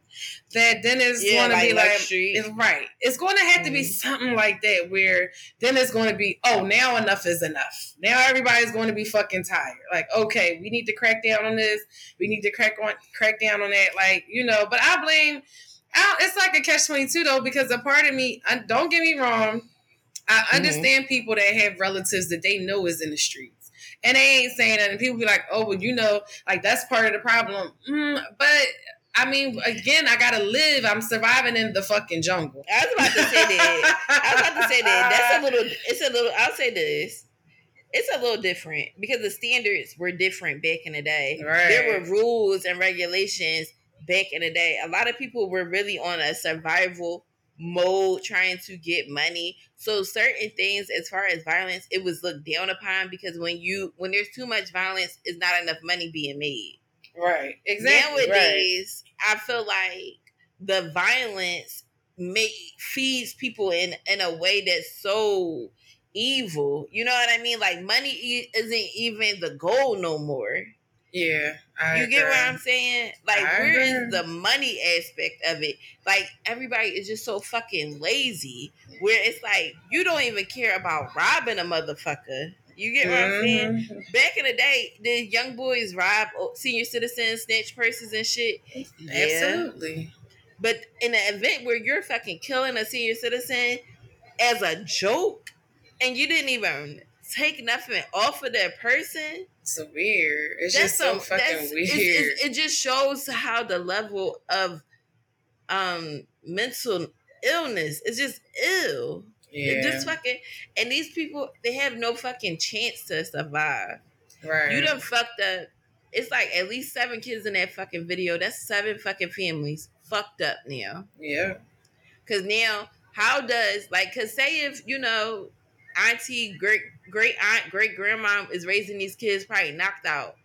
that then it's yeah, going to be like, it's right. It's going to have mm-hmm. to be mm-hmm. something like that where then it's going to be, oh, now enough is enough. Now everybody's going to be fucking tired. Like, okay, we need to crack down on this. We need to crack on crack down on that. Like, you know, but I blame. I, it's like a catch twenty two though because a part of me. I, don't get me wrong. I mm-hmm. understand mm-hmm. people that have relatives that they know is in the streets and they ain't saying that. And people be like, "Oh, well, you know, like that's part of the problem." Mm, but I mean, again, I gotta live. I'm surviving in the fucking jungle. I was about to say that. I was about to say that. That's a little. It's a little. I'll say this. It's a little different because the standards were different back in the day. Right. There were rules and regulations back in the day. A lot of people were really on a survival mode trying to get money. So certain things as far as violence, it was looked down upon because when you when there's too much violence, it's not enough money being made. Right. Exactly. Nowadays, right. I feel like the violence make feeds people in in a way that's so evil. You know what I mean? Like money isn't even the goal no more. Yeah, I you agree. get what I'm saying? Like, I where agree. is the money aspect of it? Like, everybody is just so fucking lazy. Where it's like you don't even care about robbing a motherfucker. You get what mm-hmm. I'm saying? Mm-hmm. Back in the day, the young boys rob senior citizens, snatch purses and shit. Absolutely. But in an event where you're fucking killing a senior citizen as a joke, and you didn't even take nothing off of that person. It's weird. It's just so, so fucking weird. It's, it's, it just shows how the level of um mental illness is just ill. Yeah. just fucking and these people they have no fucking chance to survive. Right. You done fucked up. It's like at least seven kids in that fucking video. That's seven fucking families fucked up now. Yeah. Cause now, how does like cause say if, you know, auntie, great great aunt, great grandma is raising these kids probably knocked out.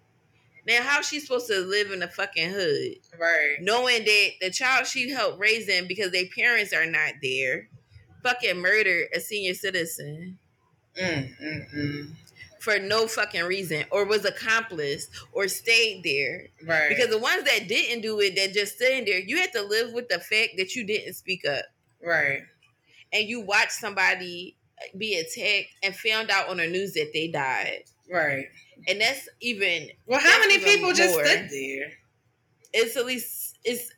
Now, how's she supposed to live in the fucking hood? Right. Knowing that the child she helped raise them because their parents are not there, fucking murdered a senior citizen. Mm, mm, mm. For no fucking reason, or was accomplice, or stayed there. Right. Because the ones that didn't do it, that just staying there, you had to live with the fact that you didn't speak up. Right. And you watch somebody be attacked and found out on the news that they died. Right. And that's even well. How many people more. just stood there? It's at least it's.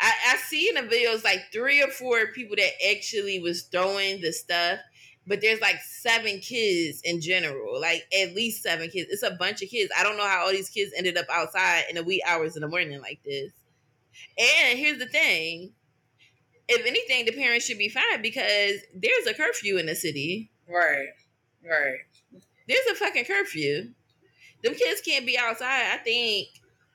I, I see in the videos like three or four people that actually was throwing the stuff, but there's like seven kids in general, like at least seven kids. It's a bunch of kids. I don't know how all these kids ended up outside in the wee hours in the morning like this. And here's the thing: if anything, the parents should be fine because there's a curfew in the city. Right. Right. There's a fucking curfew. Them kids can't be outside. I think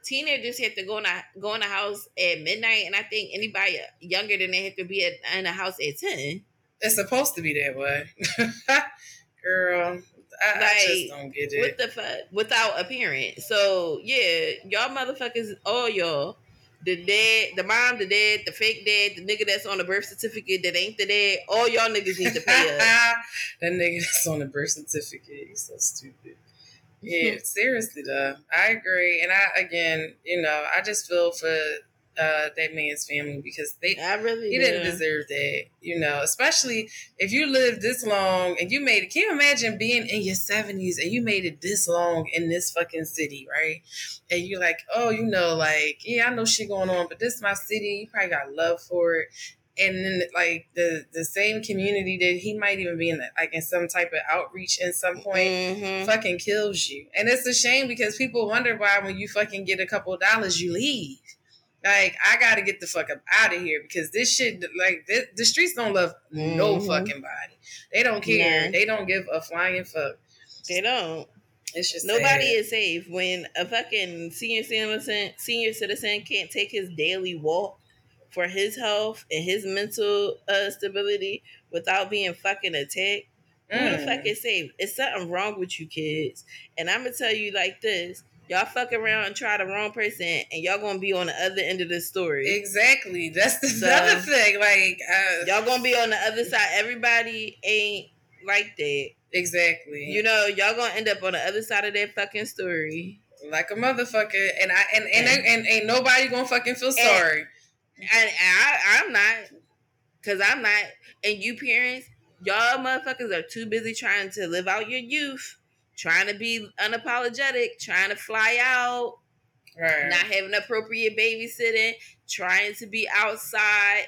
teenagers have to go in a go in the house at midnight, and I think anybody younger than they have to be at, in the house at ten. It's supposed to be that way, (laughs) girl. I, like, I, just don't get it. What the fuck? Without a parent. So yeah, y'all motherfuckers, all y'all the dad, the mom, the dad, the fake dad, the nigga that's on the birth certificate that ain't the dad, all y'all niggas need to pay (laughs) up. that nigga that's on the birth certificate, he's so stupid. Yeah, hmm. seriously though. I agree. And I again, you know, I just feel for uh, that man's family because they I really he didn't deserve that, you know. Especially if you lived this long and you made it. Can you imagine being in your seventies and you made it this long in this fucking city, right? And you're like, oh, you know, like yeah, I know shit going on, but this is my city. You probably got love for it. And then like the the same community that he might even be in like in some type of outreach at some point mm-hmm. fucking kills you. And it's a shame because people wonder why when you fucking get a couple dollars you leave like, I gotta get the fuck up out of here because this shit, like, this, the streets don't love mm-hmm. no fucking body. They don't care. They don't give a flying fuck. They don't. It's just nobody sad. is safe when a fucking senior citizen senior citizen can't take his daily walk for his health and his mental uh, stability without being fucking attacked. Mm. Who the fuck mm. is safe? It's something wrong with you kids. And I'm gonna tell you like this y'all fuck around and try the wrong person and y'all gonna be on the other end of the story. Exactly. That's the so, other thing like uh, y'all gonna be on the other side. Everybody ain't like that. Exactly. You know y'all gonna end up on the other side of that fucking story. Like a motherfucker. And i and and, and, and ain't nobody gonna fucking feel sorry. and, and I, i'm not because i'm not. And you parents y'all motherfuckers are too busy trying to live out your youth trying to be unapologetic, trying to fly out, right. not having appropriate babysitting, trying to be outside.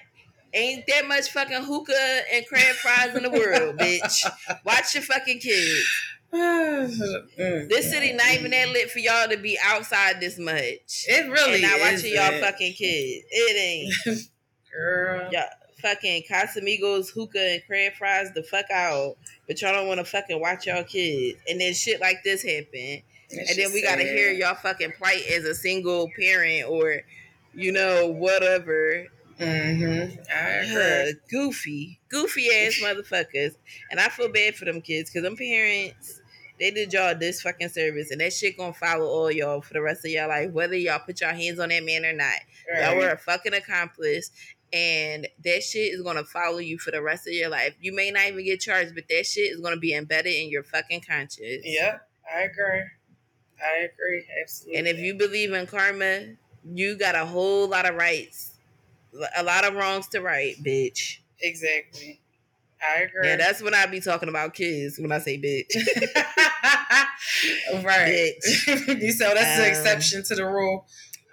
Ain't that much fucking hookah and crab fries in the world, (laughs) bitch. Watch your fucking kids. Mm-hmm. this city not even that lit for y'all to be outside this much. It really and not watching y'all fucking kids. It ain't. (laughs) Girl. Yeah fucking Casamigos, hookah, and crab fries the fuck out, but y'all don't want to fucking watch y'all kids. And then shit like this happen. That's and then we got to hear y'all fucking plight as a single parent or, you know, whatever. Mm-hmm. Uh, goofy, goofy ass motherfuckers. And I feel bad for them kids because them parents, they did y'all this fucking service and that shit gonna follow all y'all for the rest of y'all life, whether y'all put y'all hands on that man or not. Right. Y'all were a fucking accomplice and that shit is gonna follow you for the rest of your life. You may not even get charged, but that shit is gonna be embedded in your fucking conscience. Yeah, I agree. I agree, absolutely. And if you believe in karma, you got a whole lot of rights, a lot of wrongs to right, bitch. Exactly. I agree. Yeah, that's when I be talking about kids when I say bitch. (laughs) (laughs) right. Bitch. (laughs) so that's um, the exception to the rule.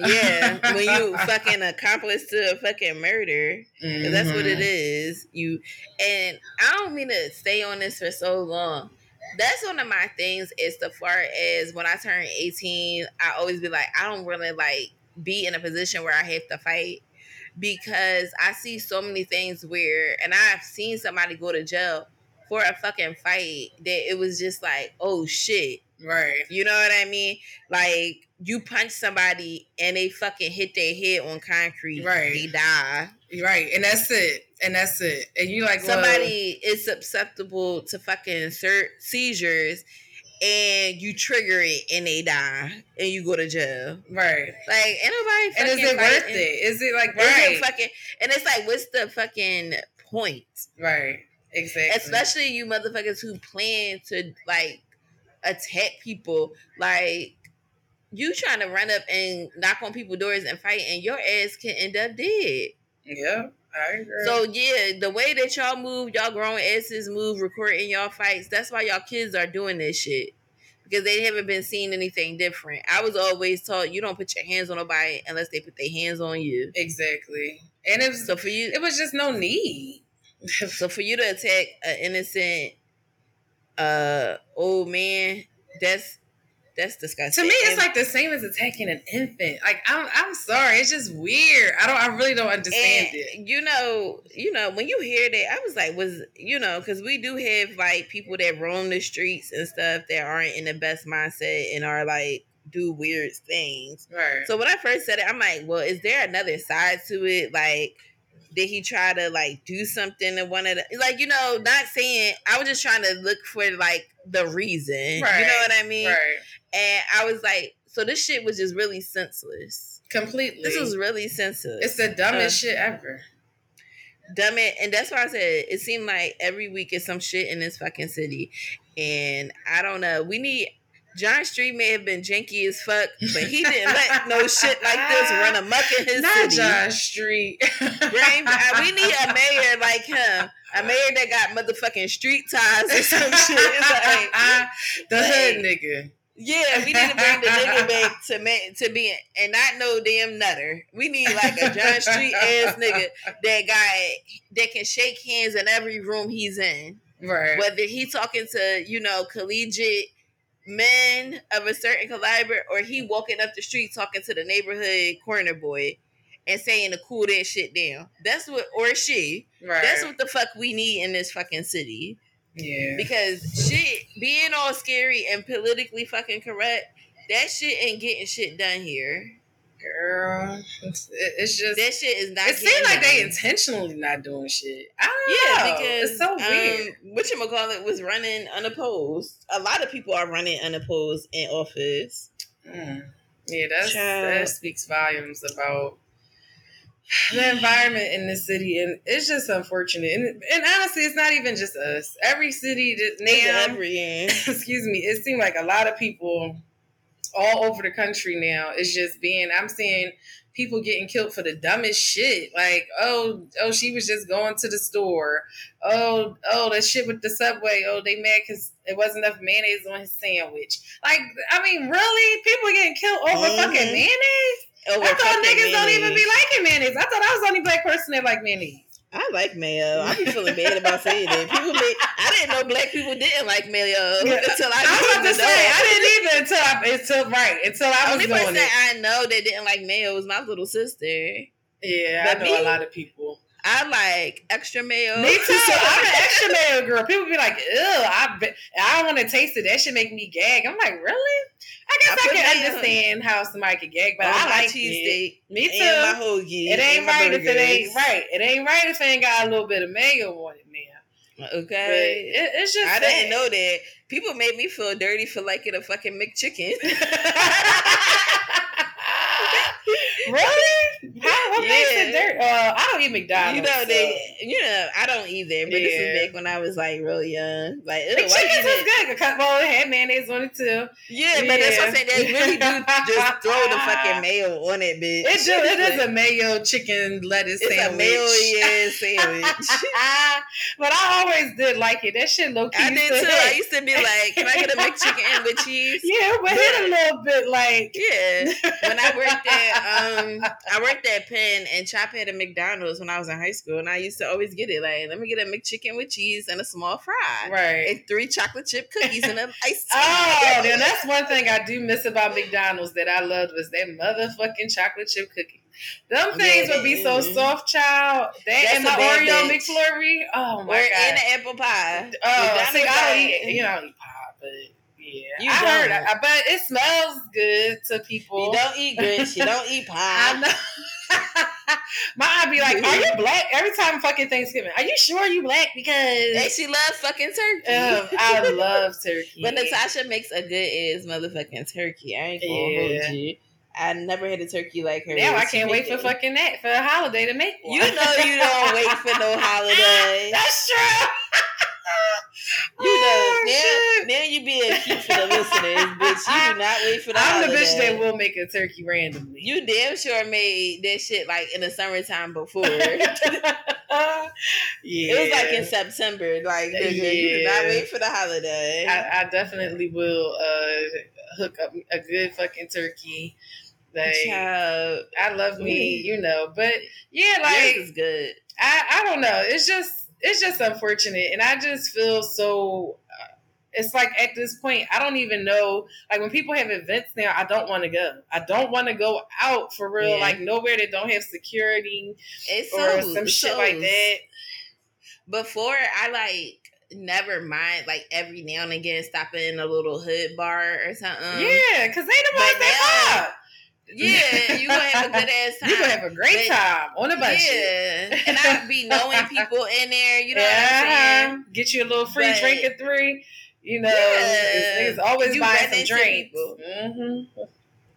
Yeah, (laughs) when you fucking accomplice to a fucking murder, mm-hmm. that's what it mm-hmm. You and I don't mean to stay on this for so long, that's one of my things. Is the far as when I turn eighteen, I always be like, I don't really like be in a position where I have to fight because I see so many things where, and I've seen somebody go to jail for a fucking fight that it was just like, oh shit. Right. You know what I mean? Like you punch somebody and they fucking hit their head on concrete. Right. They die. Right. And that's it. And that's it. And you like somebody well, is susceptible to fucking seizures and you trigger it and they die and you go to jail. Right. Like ain't nobody And is it worth it? Is it like right? It fucking and it's like what's the fucking point? Right. Exactly. Especially you motherfuckers who plan to like attack people. Like you trying to run up and knock on people's doors and fight and your ass can end up dead. Yeah. I agree. So yeah, the way that y'all move, y'all grown asses move, recording y'all fights. That's why y'all kids are doing this shit because they haven't been seeing anything different. I was always taught you don't put your hands on nobody unless they put their hands on you. Exactly. And it so for you, it was just no need. (laughs) so for you to attack an innocent uh old man, that's that's disgusting. To me, it's and, like the same as attacking an infant. Like I'm, I'm sorry, it's just weird. I don't, I really don't understand it. You know, you know, when you hear that, I was like, was you know, because we do have like people that roam the streets and stuff that aren't in the best mindset and are like do weird things. Right. So when I first said it, I'm like, well, is there another side to it? Like, did he try to like do something to one of the like you know not saying i was just trying to look for like the reason right. you know what i mean right and I was like, so this shit was just really senseless. Completely. This was really senseless. It's the dumbest uh, shit ever. Dumb it, and that's why I said it seemed like every week is some shit in this fucking city, and I don't know. We need John Street may have been janky as fuck, but he didn't let no shit like this (laughs) run amok in his Not city. John Street. Right? we need a (laughs) mayor like him. A mayor that got motherfucking street ties or some shit. Like, (laughs) the like, hood nigga. Yeah, we need to bring the nigga back to man, to be and not no damn Nutter. We need like a John Street ass nigga that guy that can shake hands in every room he's in. Right. Whether he talking to you know collegiate men of a certain caliber or he walking up the street talking to the neighborhood corner boy and saying to cool that shit down. That's what or she. Right. That's what the fuck we need in this fucking city. Yeah. Because shit, being all scary and politically fucking correct, that shit ain't getting shit done here. Girl, it's, it's just that shit is not. It seems like they intentionally not doing shit. I don't yeah, know. because it's so weird. Um, what you call it was running unopposed. A lot of people are running unopposed in office. Mm. Yeah, that's that speaks volumes about the environment in the city, and it's just unfortunate. And, and honestly, it's not even just us. Every city now, every (laughs) excuse me, it seems like a lot of people all over the country now is just being. I'm seeing people getting killed for the dumbest shit. Like, oh, oh, she was just going to the store. Oh, oh, that shit with the subway. Oh, they mad because it wasn't enough mayonnaise on his sandwich. Like, I mean, really, people getting killed over mm-hmm. fucking mayonnaise. Over I thought niggas mayonnaise. don't even be liking mayonnaise. I thought I was the only black person that like mayonnaise. I like mayo. I be feeling bad about saying that. People, be, I didn't know black people didn't like mayo (laughs) until I. I was about to say I didn't even until I, until right until I was only doing person it. I know that didn't like mayo was my little sister. Yeah, but I know me, a lot of people. I like extra mayo. Me (laughs) too. I'm an extra mayo girl. People be like, "Ew, I be, I don't want to taste it. That should make me gag." I'm like, really? I guess I, I can understand how somebody could gag, but oh, I like cheesesteak. Me too. My hoagie. It ain't right if it ain't right. It ain't right if it ain't got a little bit of mayo on it, man. Okay, it, it's just I sad. didn't know that. People made me feel dirty for liking a fucking McChicken. (laughs) (laughs) really? What yeah. makes it dirt? Uh, I don't eat McDonald's. You know they. You know I don't either. But yeah. this is back when I was like real young. Like ew, McChickens was good because well, it had mayonnaise on it too. Yeah, yeah, but that's what I'm saying. They really do just (laughs) throw the fucking mayo on it, bitch. It do. It is a (laughs) mayo chicken lettuce it's sandwich. It's a mayo yeah sandwich. (laughs) but I always did like it. That shit low key. I did too. I used to be like, can I get a McChicken with cheese? Yeah, but hit a little bit like yeah. When I worked at um, I worked at Penn and Chop it at McDonald's when I was in high school, and I used to always get it. Like, let me get a McChicken with cheese and a small fry. Right. And three chocolate chip cookies and an (laughs) ice. oh, then that's one thing I do miss about McDonald's that I loved was that motherfucking chocolate chip cookie. Them things yeah, would be so mm-hmm. soft, child. That and the Oreo bitch. McFlurry. Oh my or god. And the apple pie. Oh, see, I don't eat. You know, eat pie, but yeah, you I heard, I, but it smells good to people. You don't eat grits. You don't eat (laughs) pie. I know. (laughs) My aunt be like, "Are you black?" Every time fucking Thanksgiving, are you sure you black? Because and she loves fucking turkey. Um, I (laughs) love turkey. But Natasha makes a good is motherfucking turkey. I ain't gonna yeah. hold you. I never had a turkey like her. Now I can't wait for fucking that for a holiday to make one. You know you don't wait for no holiday. That's true. You oh, know, now, now you being cute for the listeners, (laughs) bitch. You do not wait for the I'm holiday. the bitch that will make a turkey randomly. You damn sure made that shit like in the summertime before. yeah. (laughs) (laughs) It was like in September. Like, nigga, yeah. you do not wait for the holiday. I, I definitely will uh, hook up a good fucking turkey. Like, Child. I love me, you know. But yeah, like, is good. I, I don't know. It's just it's just unfortunate, and I just feel so. Uh, it's like at this point, I don't even know. Like when people have events now, I don't want to go. I don't want to go out for real. Yeah. Like nowhere that don't have security it's or so, some shit so, like that. Before I like never mind like every now and again stopping in a little hood bar or something. Yeah, because they the ones that yeah, you gonna have a good ass time. (laughs) You gonna have a great but, time on a budget. Yeah, and I be knowing people in there. You know yeah. what I'm saying? Get you a little free but, drink at three. You know, yeah. it's, always you buying some drinks. Mm-hmm.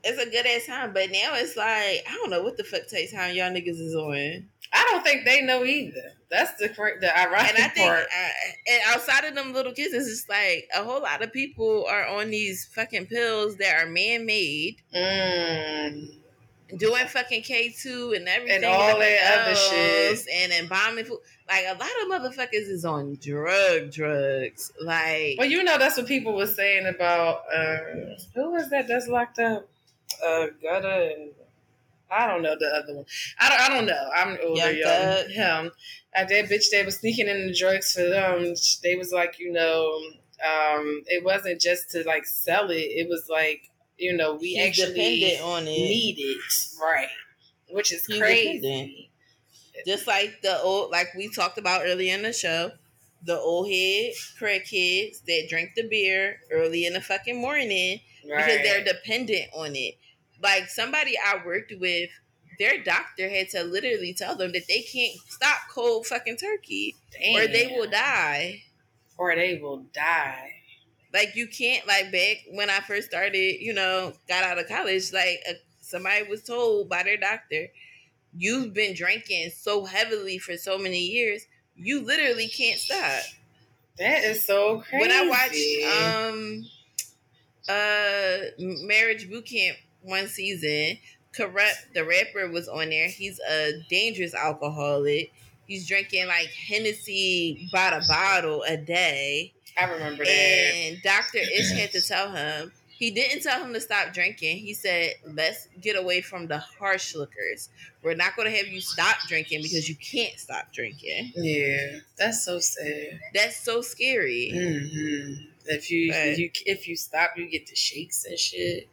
It's a good ass time, but now it's like I don't know what the fuck take time y'all niggas is on. I don't think they know either. That's the the ironic and I think, part. Uh, and outside of them little kids, it's just like a whole lot of people are on these fucking pills that are man made. Mm. Doing fucking K two and everything and all that other shit and embalming fluid. Like a lot of motherfuckers is on drug drugs. Like, well, you know that's what people were saying about uh, who was that that's locked up? Uh, Gutta and I don't know the other one. I don't, I don't know. I'm older, young. Him. I did bitch they was sneaking in the drugs for them. They was like, you know, um, it wasn't just to like sell it. It was like, you know, we He's actually on it. need it. Right. Which is He's crazy. Dependent. Just like the old like we talked about earlier in the show, the old head kids that drink the beer early in the fucking morning right. because they're dependent on it like somebody I worked with, their doctor had to literally tell them that they can't stop cold fucking turkey Damn. or they will die. Or they will die. Like you can't like back when I first started, you know, got out of college, like uh, somebody was told by their doctor, you've been drinking so heavily for so many years, you literally can't stop. That is so crazy. When I watch um uh marriage boot camp one season. Kurupt the rapper, was on there. He's a dangerous alcoholic. He's drinking like Hennessy by the bottle a day. I remember that. And Dr. Ish had to tell him. He didn't tell him to stop drinking. He said, let's get away from the harsh liquors. We're not going to have you stop drinking because you can't stop drinking. Yeah, that's so sad. That's so scary. Mm-hmm. If you, but, you if you stop, you get the shakes and shit.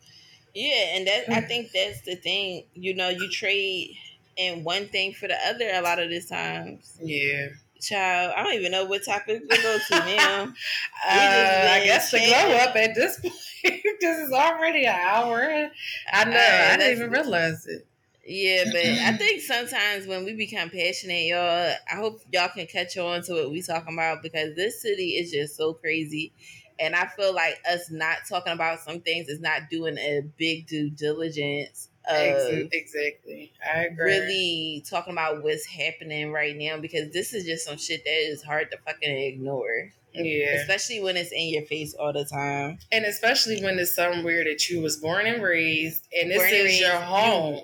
Yeah, and that I mm. think that's the thing. You know, you trade in one thing for the other a lot of the times. Yeah. Child, I don't even know what topic to go to now. (laughs) uh, I guess to glow up at this (laughs) point because it's already an hour. I know. Uh, I didn't even realize it. Yeah, but I (clears throat) think sometimes when we become passionate, y'all, I hope y'all can catch on to what we talking about because this city is just so crazy and I feel like us not talking about some things is not doing a big due diligence. exactly. I agree. Really talking about what's happening right now because this is just some shit that is hard to fucking ignore. Yeah. Especially when it's in your face all the time. And especially when it's somewhere that you was born and raised and this born is raised, your home. You,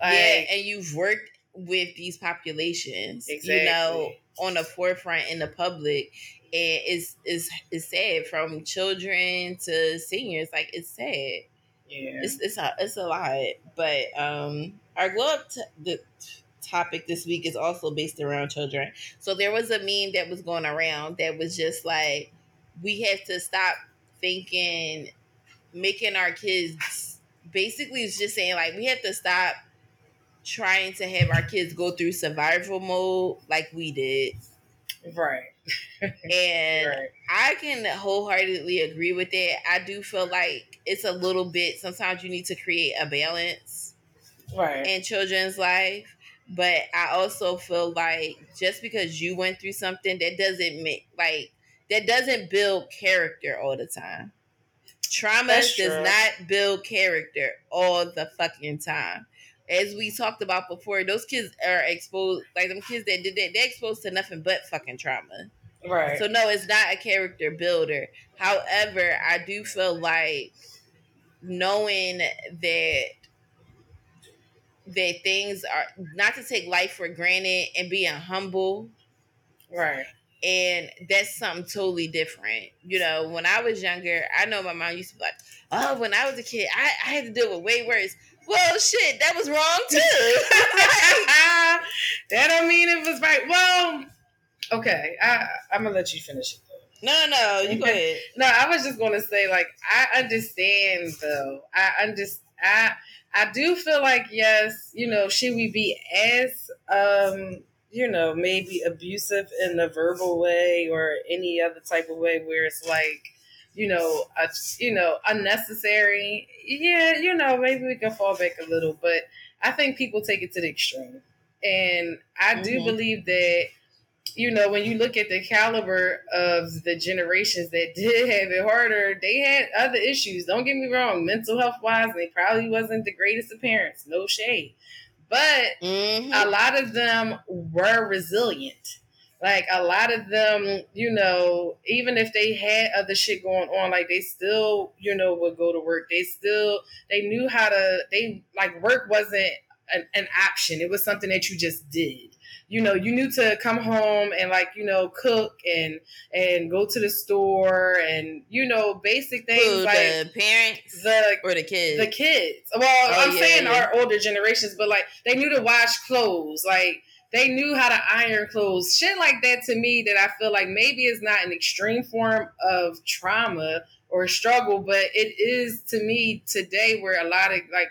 like, yeah, and you've worked with these populations. Exactly. You know, on the forefront in the public and it's it's it's sad from children to seniors. Like it's sad. Yeah, it's it's a it's a lot. But um, our glow up t- the topic this week is also based around children. So there was a meme that was going around that was just like we have to stop thinking making our kids basically it's just saying like we have to stop trying to have our kids go through survival mode like we did. Right. (laughs) and right. I can wholeheartedly agree with that. I do feel like it's a little bit sometimes you need to create a balance right in children's life. But I also feel like just because you went through something that doesn't make like that doesn't build character all the time. Trauma does not build character all the fucking time. As we talked about before, those kids are exposed, like them kids that did that, they're exposed to nothing but fucking trauma. Right. So no, it's not a character builder. However, I do feel like knowing that that things are not to take life for granted and being humble. Right. And that's something totally different. You know, when I was younger, I know my mom used to be like, Oh, when I was a kid, I, I had to deal with way worse. Well, shit, that was wrong too. (laughs) that don't mean it was right. Well, okay, I, I'm gonna let you finish it. No, no, you go ahead. no, I was just gonna say, like, I understand though. I understand. I I do feel like yes, you know, should we be as um you know, maybe abusive in a verbal way or any other type of way where it's like, you know, a, you know, unnecessary. Yeah, you know, maybe we can fall back a little, but I think people take it to the extreme. And I mm-hmm. do believe that you know, when you look at the caliber of the generations that (laughs) did have it harder, they had other issues. Don't get me wrong, mental health wise, they probably wasn't the greatest of parents. No shade. But mm-hmm. a lot of them were resilient. Like a lot of them, you know, even if they had other shit going on, like they still, you know, would go to work. They still, they knew how to, they like work wasn't an, an option. It was something that you just did you know you knew to come home and like you know cook and and go to the store and you know basic things Who, like the parents the or the kids the kids well oh, i'm yeah, saying yeah. our older generations but like they knew to wash clothes like they knew how to iron clothes shit like that to me that i feel like maybe it's not an extreme form of trauma or struggle but it is to me today where a lot of like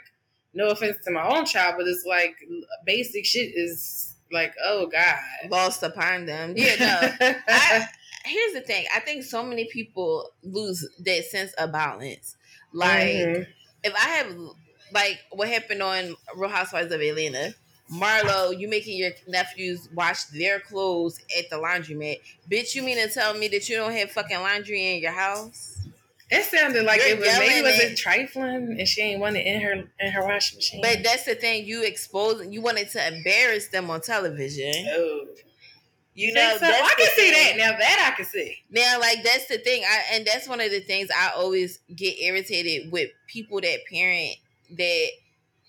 no offense to my own child but it's like basic shit is like, oh God. Lost upon them. Yeah, no. (laughs) I, (laughs) here's the thing. I think so many people lose that sense of balance. Like, mm-hmm. if I have, like, what happened on Real Housewives of Atlanta, Marlo, you making your nephews wash their clothes at the laundromat. Bitch, you mean to tell me that you don't have fucking laundry in your house? It sounded like You're it was maybe was it trifling and she ain't want it in her in her washing machine. But that's the thing, you exposed you wanted to embarrass them on television. Oh. You, you know, so? I can see that. Now that I can see. Now, like that's the thing. I and that's one of the things I always get irritated with people that parent that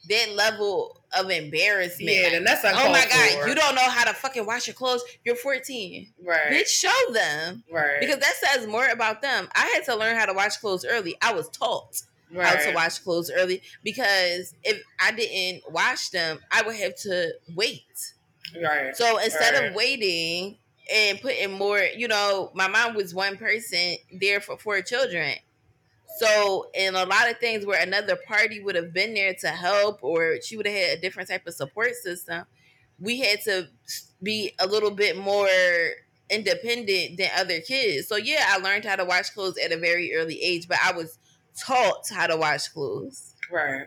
that level of embarrassment. Yeah, and that's oh my god, for. you don't know how to fucking wash your clothes. You're 14, right? Bitch, show them, right? Because that says more about them. I had to learn how to wash clothes early. I was taught right. how to wash clothes early because if I didn't wash them, I would have to wait. Right. So instead right. of waiting and putting more, you know, my mom was one person there for four children. So, in a lot of things where another party would have been there to help or she would have had a different type of support system, we had to be a little bit more independent than other kids. So, yeah, I learned how to wash clothes at a very early age, but I was taught how to wash clothes. Right.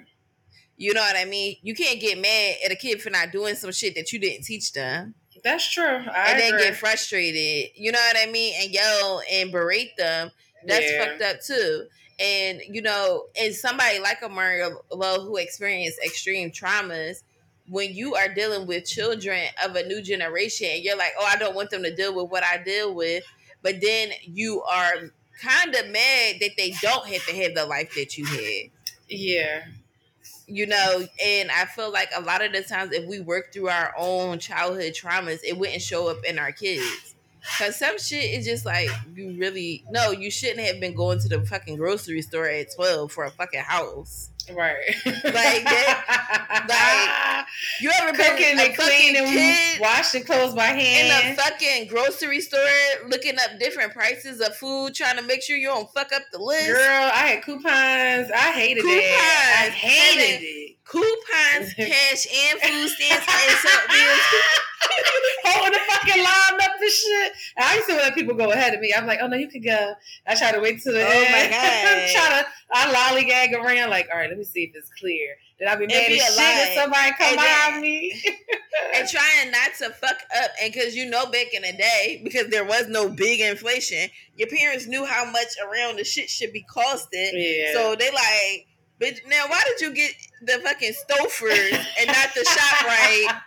You know what I mean? You can't get mad at a kid for not doing some shit that you didn't teach them. That's true. I and then get frustrated. You know what I mean? And yell and berate them. That's yeah. fucked up too. And you know, and somebody like a Marlo who experienced extreme traumas, when you are dealing with children of a new generation, and you're like, oh, I don't want them to deal with what I deal with, but then you are kind of mad that they don't have to have the life that you had. Yeah. You know, and I feel like a lot of the times if we work through our own childhood traumas, it wouldn't show up in our kids Cause some shit is just like you really no, you shouldn't have been going to the fucking grocery store at twelve for a fucking house. Right. Like that, like you ever cooking and cleaning, kid washing clothes by hand in a fucking grocery store, looking up different prices of food, trying to make sure you don't fuck up the list. Girl, I had coupons. I hated coupons. it. I hated it coupons, (laughs) cash, and food stamps and bills. (laughs) Holding the fucking line up and shit. I used to let people go ahead of me. I'm like, oh no, you can go. I try to wait till the oh end. (laughs) my god. I'm trying to I lollygag around like, all right, let me see if it's clear. Did I'll be mad as shit if somebody come behind me? (laughs) and trying not to fuck up, and because you know back in the day, because there was no big inflation, your parents knew how much around the shit should be costing. Yeah. So they like Bitch, now why did you get the fucking Stouffer's and not the ShopRite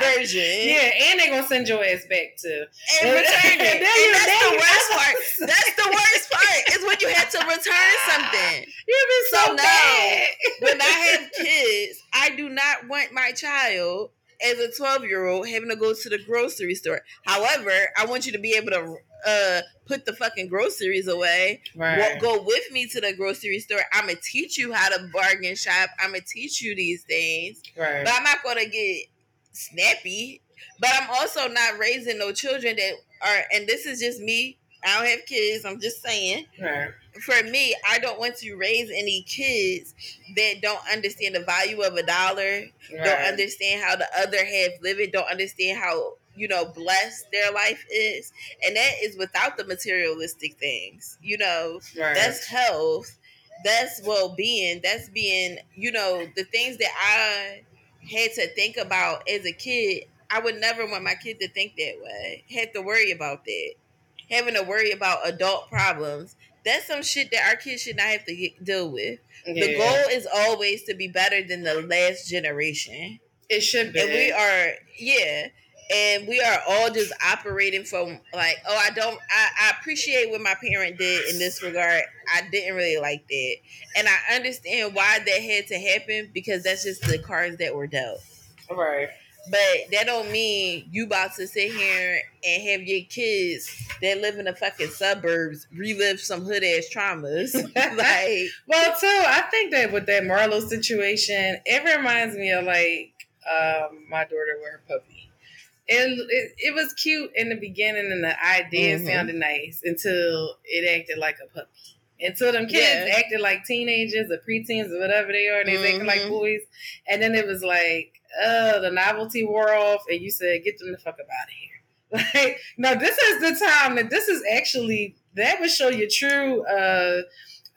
(laughs) version? Yeah, and they're gonna send your ass back to And (laughs) return it. and, that's the worst part. That's the worst part is when you had to return something. You've been so, so bad. when I (laughs) have kids, I do not want my child as a 12 year old having to go to the grocery store. However, I want you to be able to uh put the fucking groceries away. Right. Go with me to the grocery store. I'm gonna teach you how to bargain shop. I'm gonna teach you these things. Right. But I'm not gonna get snappy. But I'm also not raising no children that are. And this is just me. I don't have kids. I'm just saying. Right. For me, I don't want to raise any kids that don't understand the value of a dollar, right. don't understand how the other half live it, don't understand how you know, blessed their life is. And that is without the materialistic things. You know, right. that's health, that's well being, that's being, you know, the things that I had to think about as a kid. I would never want my kid to think that way. Had to worry about that. Having to worry about adult problems. That's some shit that our kids should not have to get, deal with. Yeah. The goal is always to be better than the last generation. It should be. And we are, yeah and we are all just operating from like oh i don't I, I, appreciate what my parent did in this regard i didn't really like that and i understand why that had to happen because that's just the cards that were dealt right but that don't mean you about to sit here and have your kids that live in the fucking suburbs relive some hood ass traumas. (laughs) like, well, too, I think that with that Marlo situation, it reminds me of like um, my daughter with her puppy And it, it was cute in the beginning and the idea mm-hmm. sounded nice until it acted like a puppy. Until them kids yeah. acted like teenagers or preteens or whatever they are, and they mm-hmm. acting like boys. And then it was like, oh, the novelty wore off, and you said, get them the fuck up out of here. (laughs) Like, no, this is the time that this is actually that would show your true uh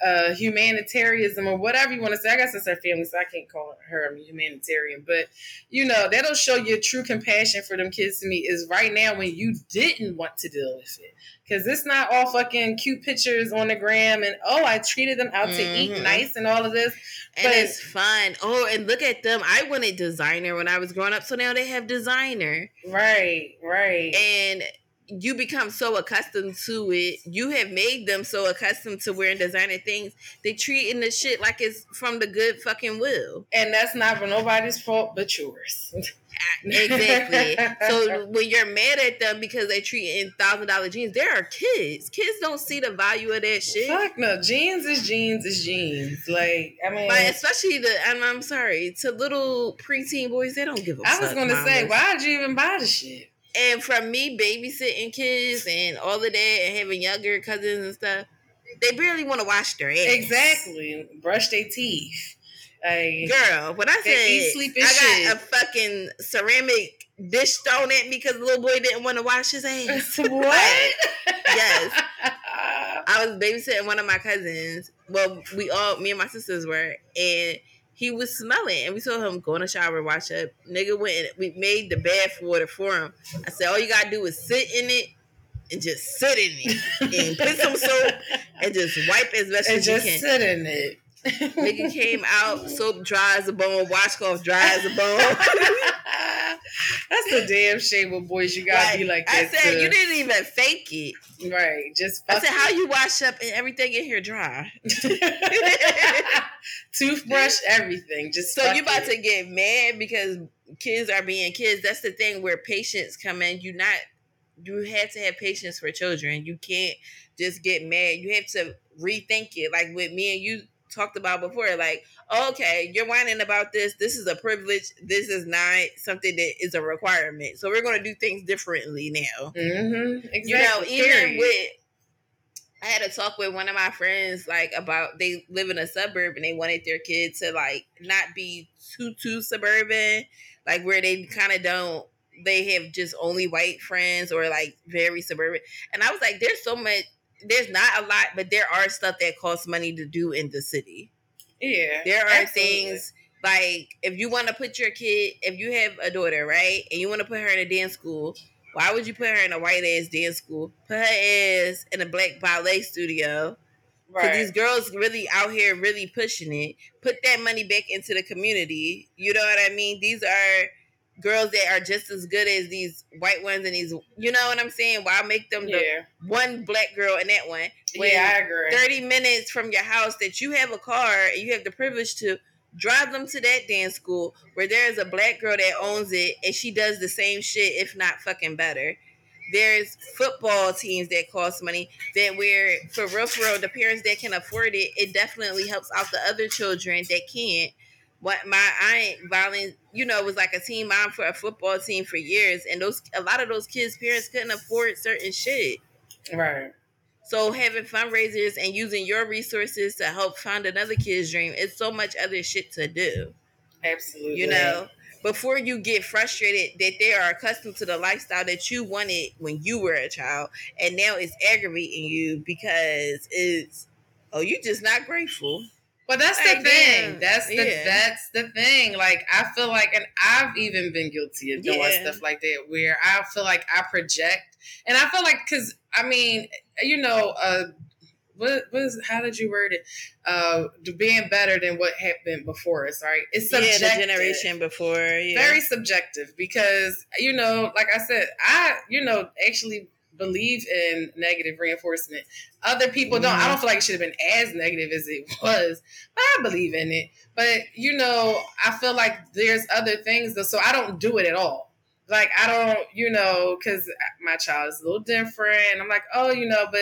uh, humanitarianism or whatever you want to say. I guess it's her family, so I can't call her a humanitarian. But you know, that'll show your true compassion for them kids to me is right now when you didn't want to deal with it. Cause it's not all fucking cute pictures on the gram and oh I treated them out mm-hmm. to eat mm-hmm. nice and all of this. And but, it's fun. Oh, and look at them. I wanted designer when I was growing up, so now they have designer. Right, right. And you become so accustomed to it. You have made them so accustomed to wearing designer things. They treating the shit like it's from the good fucking will. And that's not for nobody's fault but yours. (laughs) exactly. so when you're mad at them because they treat in thousand dollar jeans, there are kids. Kids don't see the value of that shit. Fuck no, jeans is jeans is jeans. Like I mean, but especially the I'm, I'm sorry to little preteen boys, they don't give a. I was gonna say, why'd you even buy the shit? And from me babysitting kids and all of that and having younger cousins and stuff, they barely want to wash their ass. Exactly. Brush their teeth. Like, Girl, when I said sleep I shit. got a fucking ceramic dish thrown at me because the little boy didn't want to wash his ass. (laughs) (laughs) what? yes. (laughs) I was babysitting one of my cousins. Well, we all, me and my sisters were, and he was smelling, and we told him go in the shower, wash up. Nigga went and we made the bath water for him. I said all you gotta do is sit in it and just sit in it and put some soap and just wipe as best and as you can. Just sit in it. Nigga came out, soap dry as a bone, washcloth dry as a bone. (laughs) That's the damn shame of boys. You gotta be like that. I said too. you didn't even fake it. Right. Just I said how you wash up and everything in here dry. (laughs) (laughs) Toothbrush, everything. Just so you about it. to get mad because kids are being kids. That's the thing where patience come in. You not you have to have patience for children. You can't just get mad. You have to rethink it. Like with me and you talked about before, like, okay, you're whining about this. This is a privilege. This is not something that is a requirement. So we're gonna do things differently now. Mm-hmm. Exactly. You know, even with I had a talk with one of my friends like about they live in a suburb and they wanted their kids to like not be too too suburban, like where they kind of don't they have just only white friends or like very suburban. And I was like, there's so much there's not a lot, but there are stuff that costs money to do in the city. Yeah. There are absolutely. things like if you want to put your kid, if you have a daughter, right, and you want to put her in a dance school, why would you put her in a white ass dance school? Put her ass in a black ballet studio. Right. these girls really out here really pushing it. Put that money back into the community. You know what I mean? These are girls that are just as good as these white ones and these you know what I'm saying? Why make them the one black girl in that one? yeah, I agree. 30 minutes from your house that you have a car and you have the privilege to drive them to that dance school where there's a black girl that owns it and she does the same shit, if not fucking better. There's football teams that cost money that where for real for real the parents that can afford it, it definitely helps out the other children that can't what my aunt violent you know was like a team mom for a football team for years and those a lot of those kids parents couldn't afford certain shit. Right. So having fundraisers and using your resources to help fund another kid's dream it's so much other shit to do. Absolutely. You know before you get frustrated that they are accustomed to the lifestyle that you wanted when you were a child and now it's aggravating you because it's oh you just not grateful but that's the thing. That's the yeah. that's the thing. Like I feel like, and I've even been guilty of doing yeah. stuff like that, where I feel like I project, and I feel like because I mean, you know, uh, what was how did you word it? Uh, being better than what happened before us, right? It's subjective. Yeah, the generation before, yeah. Very subjective because you know, like I said, I you know actually believe in negative reinforcement. Other people don't. I mm-hmm. don't feel like it should have been as negative as it was, but I believe in it. But you know, I feel like there's other things though, so I don't do it at all. Like I don't, you know, because my child is a little different. I'm like, oh, you know, but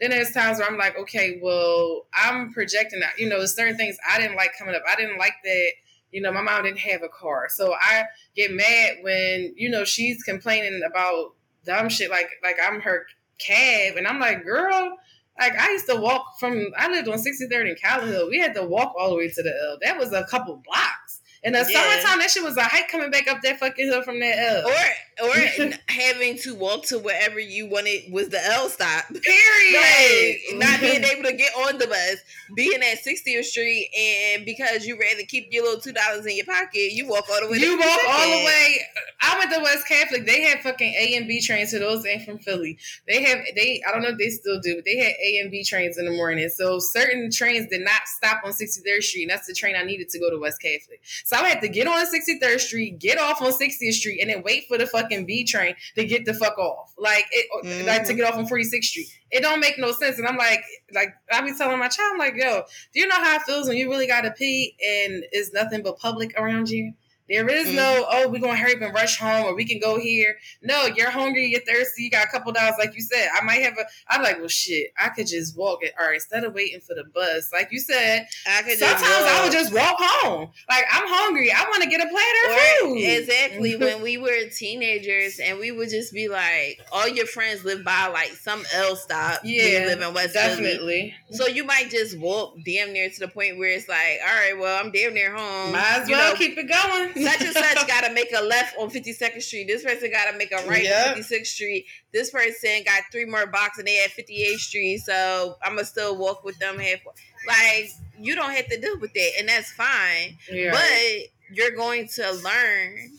then there's times where I'm like, okay, well, I'm projecting that. You know, there's certain things I didn't like coming up. I didn't like that. You know, my mom didn't have a car, so I get mad when you know she's complaining about dumb shit like like I'm her cab, and I'm like, girl. Like I used to walk from I lived on 63rd in Callowhill We had to walk all the way to the L. That was a couple blocks. In the yeah. summertime, that shit was a hike coming back up that fucking hill from that L. Or or (laughs) having to walk to wherever you wanted was the L stop. (laughs) Period. Like, not being mm-hmm. able to get on the bus, being at 60th Street, and because you rather keep your little two dollars in your pocket, you walk all the way. You walk all the way. I went to West Catholic. They had fucking A and B trains. So those ain't from Philly. They have they. I don't know if they still do, but they had A and B trains in the morning. So certain trains did not stop on 63rd Street, and that's the train I needed to go to West Catholic. So I had to get on 63rd Street, get off on 60th Street, and then wait for the fucking B train to get the fuck off. Like it, mm-hmm. like to get off on 46th Street. It don't make no sense. And I'm like, like I be telling my child, I'm like, yo, do you know how it feels when you really gotta pee and it's nothing but public around you? There is mm-hmm. no, oh, we're gonna hurry up and rush home or we can go here. No, you're hungry, you're thirsty, you got a couple dollars, like you said. I might have a I'm like, well shit, I could just walk it. All right, instead of waiting for the bus, like you said, I could sometimes I would just walk home. Like I'm hungry. I want to get a plate of food. Exactly. (laughs) when we were teenagers and we would just be like, all your friends live by like some L stop. Yeah. live in West Definitely. Philly. So you might just walk damn near to the point where it's like, all right, well, I'm damn near home. Might as well know, keep it going such and such got to make a left on 52nd Street. This person got to make a right yep. on 56th Street. This person got three more blocks and they at 58th Street. So I'm gonna still walk with them halfway. Like you don't have to deal with that, and that's fine. Yeah. But you're going to learn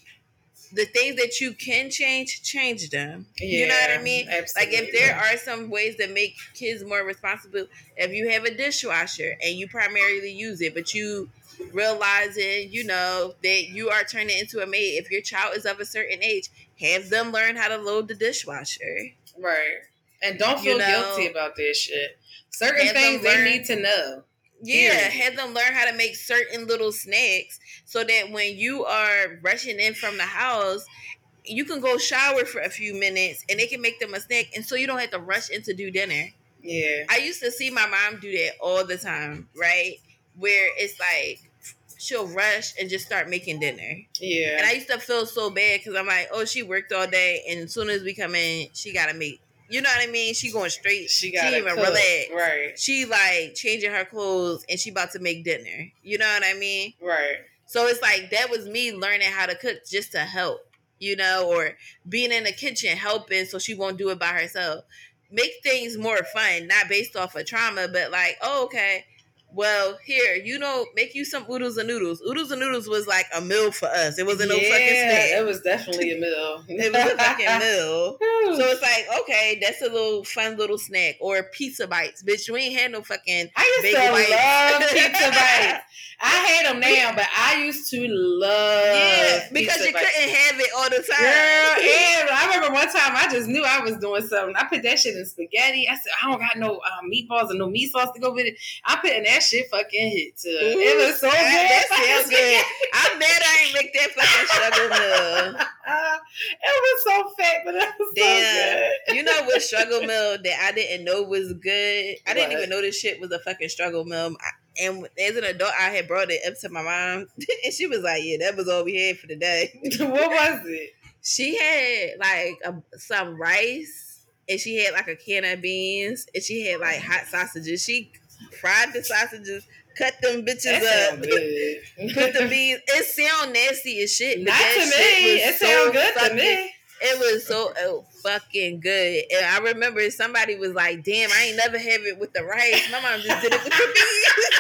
the things that you can change, change them. Yeah, you know what I mean? Absolutely. Like if there are some ways that make kids more responsible, if you have a dishwasher and you primarily use it, but you realizing, you know, that you are turning into a maid. If your child is of a certain age, have them learn how to load the dishwasher. Right. And don't feel you know, guilty about this shit. Certain things learn, they need to know. Yeah, have them learn how to make certain little snacks so that when you are rushing in from the house, you can go shower for a few minutes and they can make them a snack and so you don't have to rush into do dinner. Yeah. I used to see my mom do that all the time, right? Where it's like she'll rush and just start making dinner. Yeah. And I used to feel so bad because I'm like, oh, she worked all day, and as soon as we come in, she gotta make. You know what I mean? She going straight. She got even cook. relax. Right. She like changing her clothes, and she about to make dinner. You know what I mean? Right. So it's like that was me learning how to cook just to help, you know, or being in the kitchen helping so she won't do it by herself. Make things more fun, not based off of trauma, but like, oh, okay, well, here, you know, make you some oodles and noodles. Oodles and noodles was like a meal for us. It wasn't yeah, no fucking snack. It was definitely a meal. (laughs) it was a fucking (laughs) meal. So it's like, okay, that's a little fun little snack. Or pizza bites. Bitch, we ain't had no fucking I used to bites. love pizza bites. (laughs) I hate them now, but I used to love Yeah, because you bites. couldn't have it all the time. Girl, (laughs) and I remember one time I just knew I was doing something. I put that shit in spaghetti. I said, I don't got no uh, meatballs and no meat sauce to go with it. I putting that shit fucking hit too. Ooh, it was so good. that (laughs) sounds good. I'm mad I ain't make that fucking sugar struggle (laughs) meal. it was so fat, but it was Damn. so good. You know what struggle meal that I didn't know was good? I didn't What? even know this shit was a fucking struggle meal. I- And as an adult, I had brought it up to my mom, (laughs) and she was like, "Yeah, that was all we had for the day." (laughs) what was it? She had like a, some rice, and she had like a can of beans, and she had like hot sausages. She fried the sausages, cut them bitches That up, (laughs) put the beans. It sound nasty as shit. but Not to shit me. was It so sound good to me. It was so oh, fucking good. And I remember somebody was like, damn, I ain't never have it with the rice. My mom just did it with the (laughs) beans.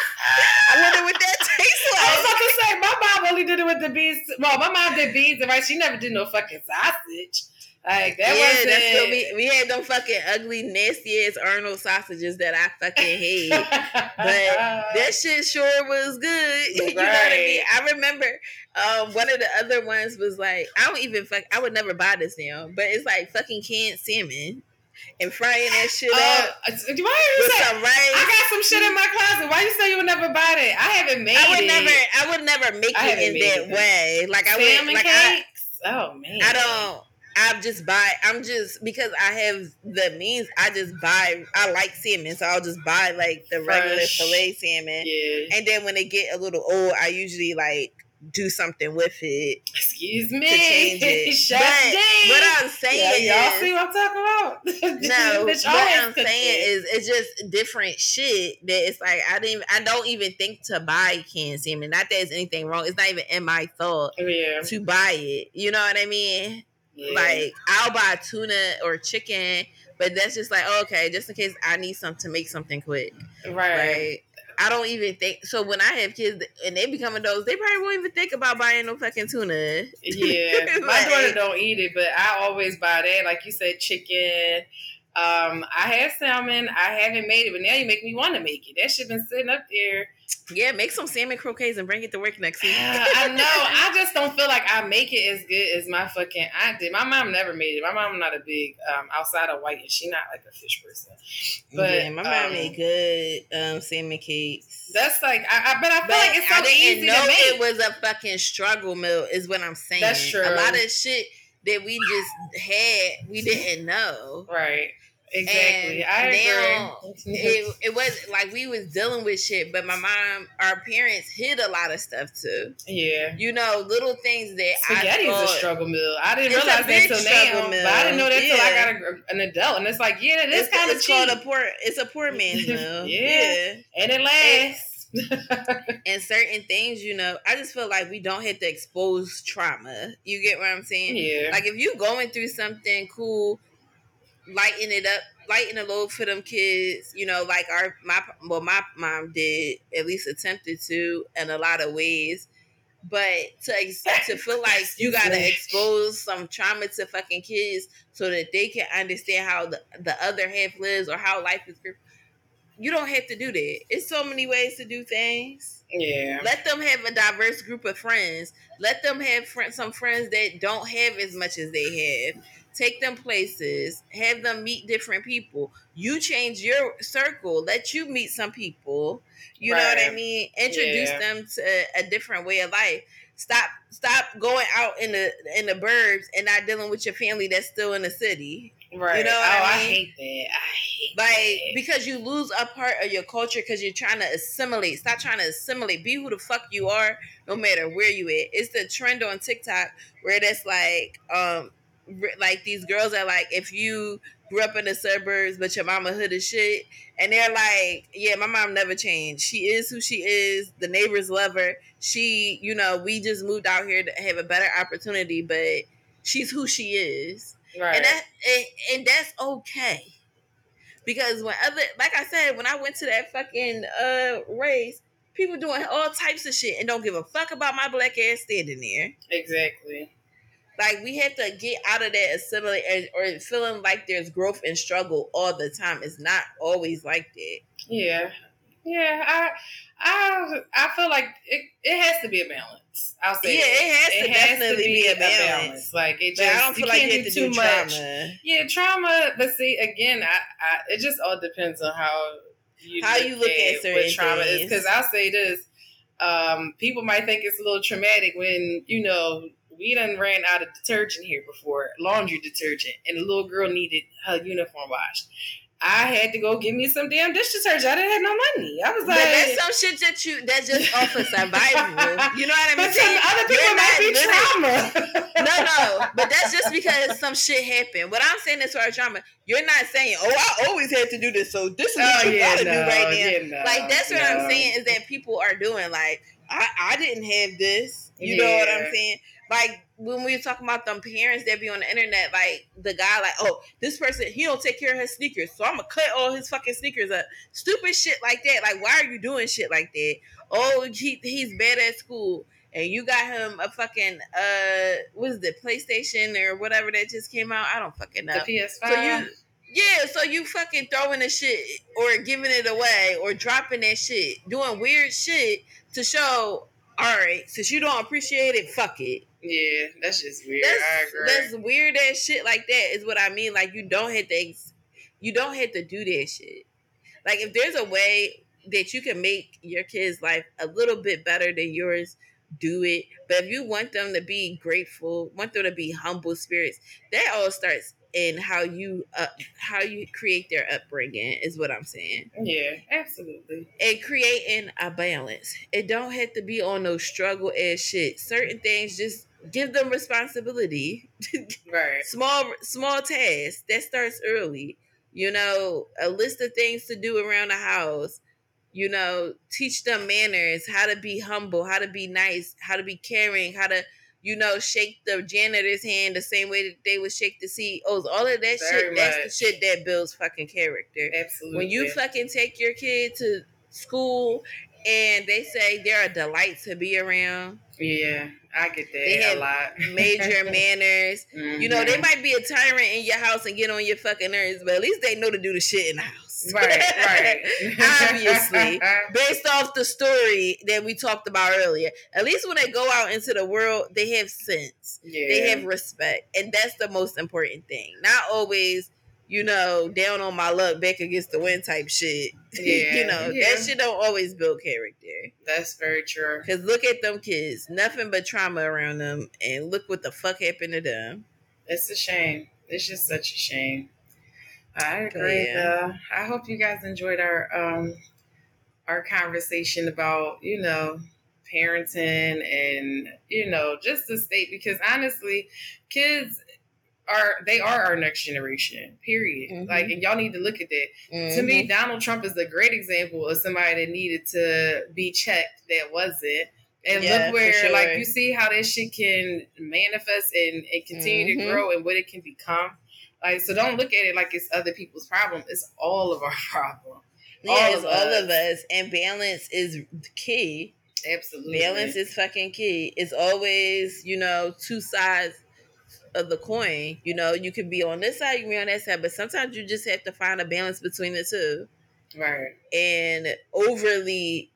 I wonder what that tastes like. I was about to say, my mom only did it with the beans. Well, my mom did beans and rice. She never did no fucking sausage. Like that yeah, wasn't. that's what we we had them fucking ugly, nasty ass Arnold sausages that I fucking hate. (laughs) But that shit sure was good. (laughs) you know what I mean? I remember um, one of the other ones was like, I don't even fuck. I would never buy this now, but it's like fucking canned salmon and frying that shit Uh, up why you with some rice. I got some shit in my closet. Why you say you would never buy that? I haven't made I would it. never, I would never make I it in that it. way. Like I salmon would, like I, cakes. oh man, I don't. I just buy. I'm just because I have the means. I just buy. I like salmon, so I'll just buy like the regular Fresh. fillet salmon. Yeah. And then when they get a little old, I usually like do something with it Excuse to me. change it. Chef (laughs) but what I'm Yeah, saying y'all is, see what I'm talking about? (laughs) no, (laughs) what I'm cooking. saying is it's just different shit that it's like I didn't I don't even think to buy canned salmon. Not that there's anything wrong. It's not even in my thought oh, yeah, to buy it. You know what I mean? yeah. Like I'll buy tuna or chicken, but that's just like okay, just in case I need something to make something quick. right. Right. I don't even think so. When I have kids and they become adults, they probably won't even think about buying no fucking tuna. Yeah, (laughs) my daughter don't eat it, but I always buy that. Like you said, chicken. Um, I had salmon. I haven't made it, but now you make me want to make it. That shit been sitting up there. Yeah, make some salmon croquets and bring it to work next week. I know. I just don't feel like I make it as good as my fucking aunt did. My mom never made it. My mom not a big um, outside of white, and she not like a fish person. But yeah, my mom um, made good um, salmon cakes. That's like, I, I but I feel But like it's so I didn't easy know to make. it was a fucking struggle meal. Is what I'm saying. That's true. A lot of shit that we just had, we didn't know. right. Exactly. And I agree. (laughs) it, it was like we was dealing with shit, but my mom, our parents hid a lot of stuff too. yeah. You know, little things that Spaghetti I a struggle meal. I didn't realize that struggle now. meal. But I didn't know that till I got a, an adult, and it's like, yeah, that is It's, kind of cheap, called a poor. It's a poor (laughs) man's meal. Yeah. and it lasts. and certain things, you know, I just feel like we don't have to expose trauma. You get what I'm saying? yeah, Like if you going through something cool, lighten it up, lighten the load for them kids. You know, like our my well my mom did at least attempted to in a lot of ways. But to ex- to feel like (laughs) you gotta expose some trauma to fucking kids so that they can understand how the, the other half lives or how life is. You don't have to do that. It's so many ways to do things. yeah, Let them have a diverse group of friends. Let them have friends, some friends that don't have as much as they have. Take them places, have them meet different people. You change your circle, let you meet some people. You right. know what I mean? Introduce yeah. them to a different way of life. Stop stop going out in the in the burbs and not dealing with your family that's still in the city. Right. You know oh, I, mean? I, hate that. I hate like that. because you lose a part of your culture because you're trying to assimilate. Stop trying to assimilate. Be who the fuck you are, no matter where you at. It's the trend on TikTok where that's like, um, like these girls are like, if you grew up in the suburbs but your mama hood is shit, and they're like, yeah, my mom never changed. She is who she is. The neighbors love her. She, you know, we just moved out here to have a better opportunity, but she's who she is Right. And that and, and that's okay. Because when other like I said, when I went to that fucking uh race, people doing all types of shit and don't give a fuck about my black ass standing there. Exactly. Like we have to get out of that assimilate or feeling like there's growth and struggle all the time. It's not always like that. Yeah. Yeah. I I I feel like it, it has to be a balance. I'll say yeah, it has it to has definitely to be, be a, balance. a, balance. Like it just I don't feel you like can't you do too do much. Trauma. Yeah, trauma. But see, again, I, I it just all depends on how you how look you look at, at certain trauma things. is. Because I'll say this: um, people might think it's a little traumatic when you know we done ran out of detergent here before, laundry detergent, and the little girl needed her uniform washed. I had to go get me some damn dish detergent. I didn't have no money. I was like, but that's some shit that you that's just off of survival. you know what I mean? But other people might be trauma. no, no, (laughs) but that's just because some shit happened. What I'm saying is for trauma. You're not saying, "Oh, I always had to do this, so this is what oh, you yeah, gotta no, do right now." Yeah, no, like that's what no. I'm saying is that people are doing. Like I, I didn't have this. You yeah. know what I'm saying? Like when we were talking about them parents that be on the internet, like the guy, like, oh, this person he don't take care of his sneakers, so I'm gonna cut all his fucking sneakers up. Stupid shit like that. Like, why are you doing shit like that? Oh, he he's bad at school, and you got him a fucking uh, what is it, PlayStation or whatever that just came out? I don't fucking know. The PS5. So you. Yeah, so you fucking throwing the shit or giving it away or dropping that shit, doing weird shit to show, all right, since you don't appreciate it, fuck it. Yeah, that's just weird. That's, I agree. That's weird ass shit like that is what I mean. Like you don't have to, you don't have to do that shit. Like if there's a way that you can make your kids' life a little bit better than yours, do it. But if you want them to be grateful, want them to be humble spirits, that all starts in how you uh, how you create their upbringing is what I'm saying. Yeah, absolutely. And creating a balance. It don't have to be on no struggle ass shit. Certain things just give them responsibility. (laughs) right. small small tasks that starts early. You know, a list of things to do around the house. You know, teach them manners, how to be humble, how to be nice, how to be caring, how to, you know, shake the janitor's hand the same way that they would shake the CEOs. All of that Very shit, much. that's the shit that builds fucking character. Absolutely. When you fucking take your kid to school and they say they're a delight to be around. Yeah. I get that they have a lot. major (laughs) manners. Mm-hmm. You know, they mm-hmm. might be a tyrant in your house and get on your fucking nerves, but at least they know to do the shit in the house. Right, right. (laughs) Obviously, based off the story that we talked about earlier. At least when they go out into the world, they have sense. Yeah. They have respect. And that's the most important thing. Not always you know, down on my luck, back against the wind type shit. (laughs) Yeah, you know, yeah. that shit don't always build character. That's very true. Cause look at them kids, nothing but trauma around them, and look what the fuck happened to them. It's a shame. It's just such a shame. I agree. Yeah. I hope you guys enjoyed our um our conversation about you know parenting and you know just the state because honestly, kids are they are our next generation. Period. Mm-hmm. Like, and y'all need to look at that. Mm-hmm. To me, mm-hmm. Donald Trump is a great example of somebody that needed to be checked that wasn't. And yeah, look where, sure. like, you see how this shit can manifest and, and continue mm-hmm. to grow and what it can become. Like, so don't look at it like it's other people's problem. It's all of our (laughs) problem. Yeah, all it's of all us. of us. And balance is key. Absolutely. Balance is fucking key. It's always, you know, two sides of the coin. You know, you can be on this side, you can be on that side, but sometimes you just have to find a balance between the two. Right. And overly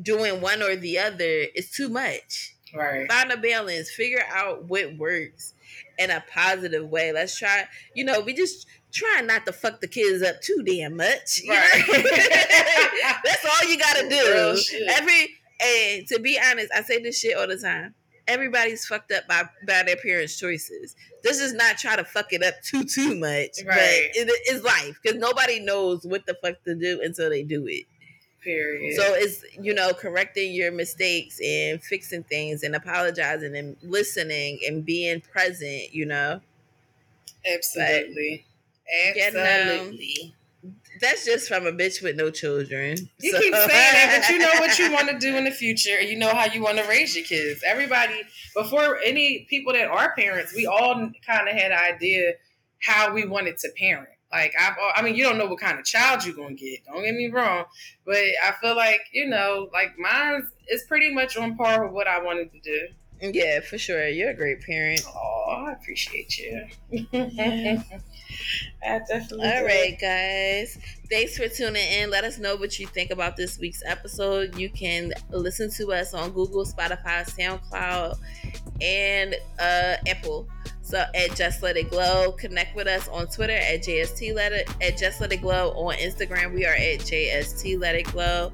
doing one or the other is too much. Right. Find a balance. Figure out what works in a positive way. Let's try. You know, we just try not to fuck the kids up too damn much. Right. (laughs) That's all you gotta do. Every and to be honest, I say this shit all the time. Everybody's fucked up by, by their parents' choices. This is not try to fuck it up too too much, right. but it is life because nobody knows what the fuck to do until they do it. Period. So it's you know correcting your mistakes and fixing things and apologizing and listening and being present. You know. Absolutely. But, Absolutely. That's just from a bitch with no children. You so. keep saying that, but you know what you want to do (laughs) in the future. You know how you want to raise your kids. Everybody, before any people that are parents, we all kind of had an idea how we wanted to parent. Like I've, I mean, you don't know what kind of child you're gonna get. Don't get me wrong, but I feel like you know, like mine is pretty much on par with what I wanted to do. Yeah, for sure. You're a great parent. Oh, I appreciate you. (laughs) I definitely. All do. right, guys. Thanks for tuning in. Let us know what you think about this week's episode. You can listen to us on Google, Spotify, SoundCloud, and uh, Apple. So at Just Let It Glow, connect with us on Twitter at JST Let It at Just Let It Glow. On Instagram, we are at JST Let It Glow.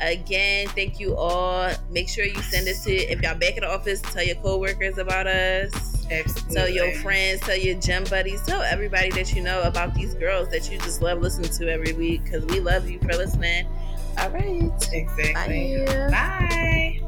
Again, thank you all. Make sure you send it to if y'all back in the office, tell your coworkers about us. Absolutely. Tell your friends, tell your gym buddies, tell everybody that you know about these girls that you just love listening to every week because we love you for listening. All right. Exactly. Bye. Bye.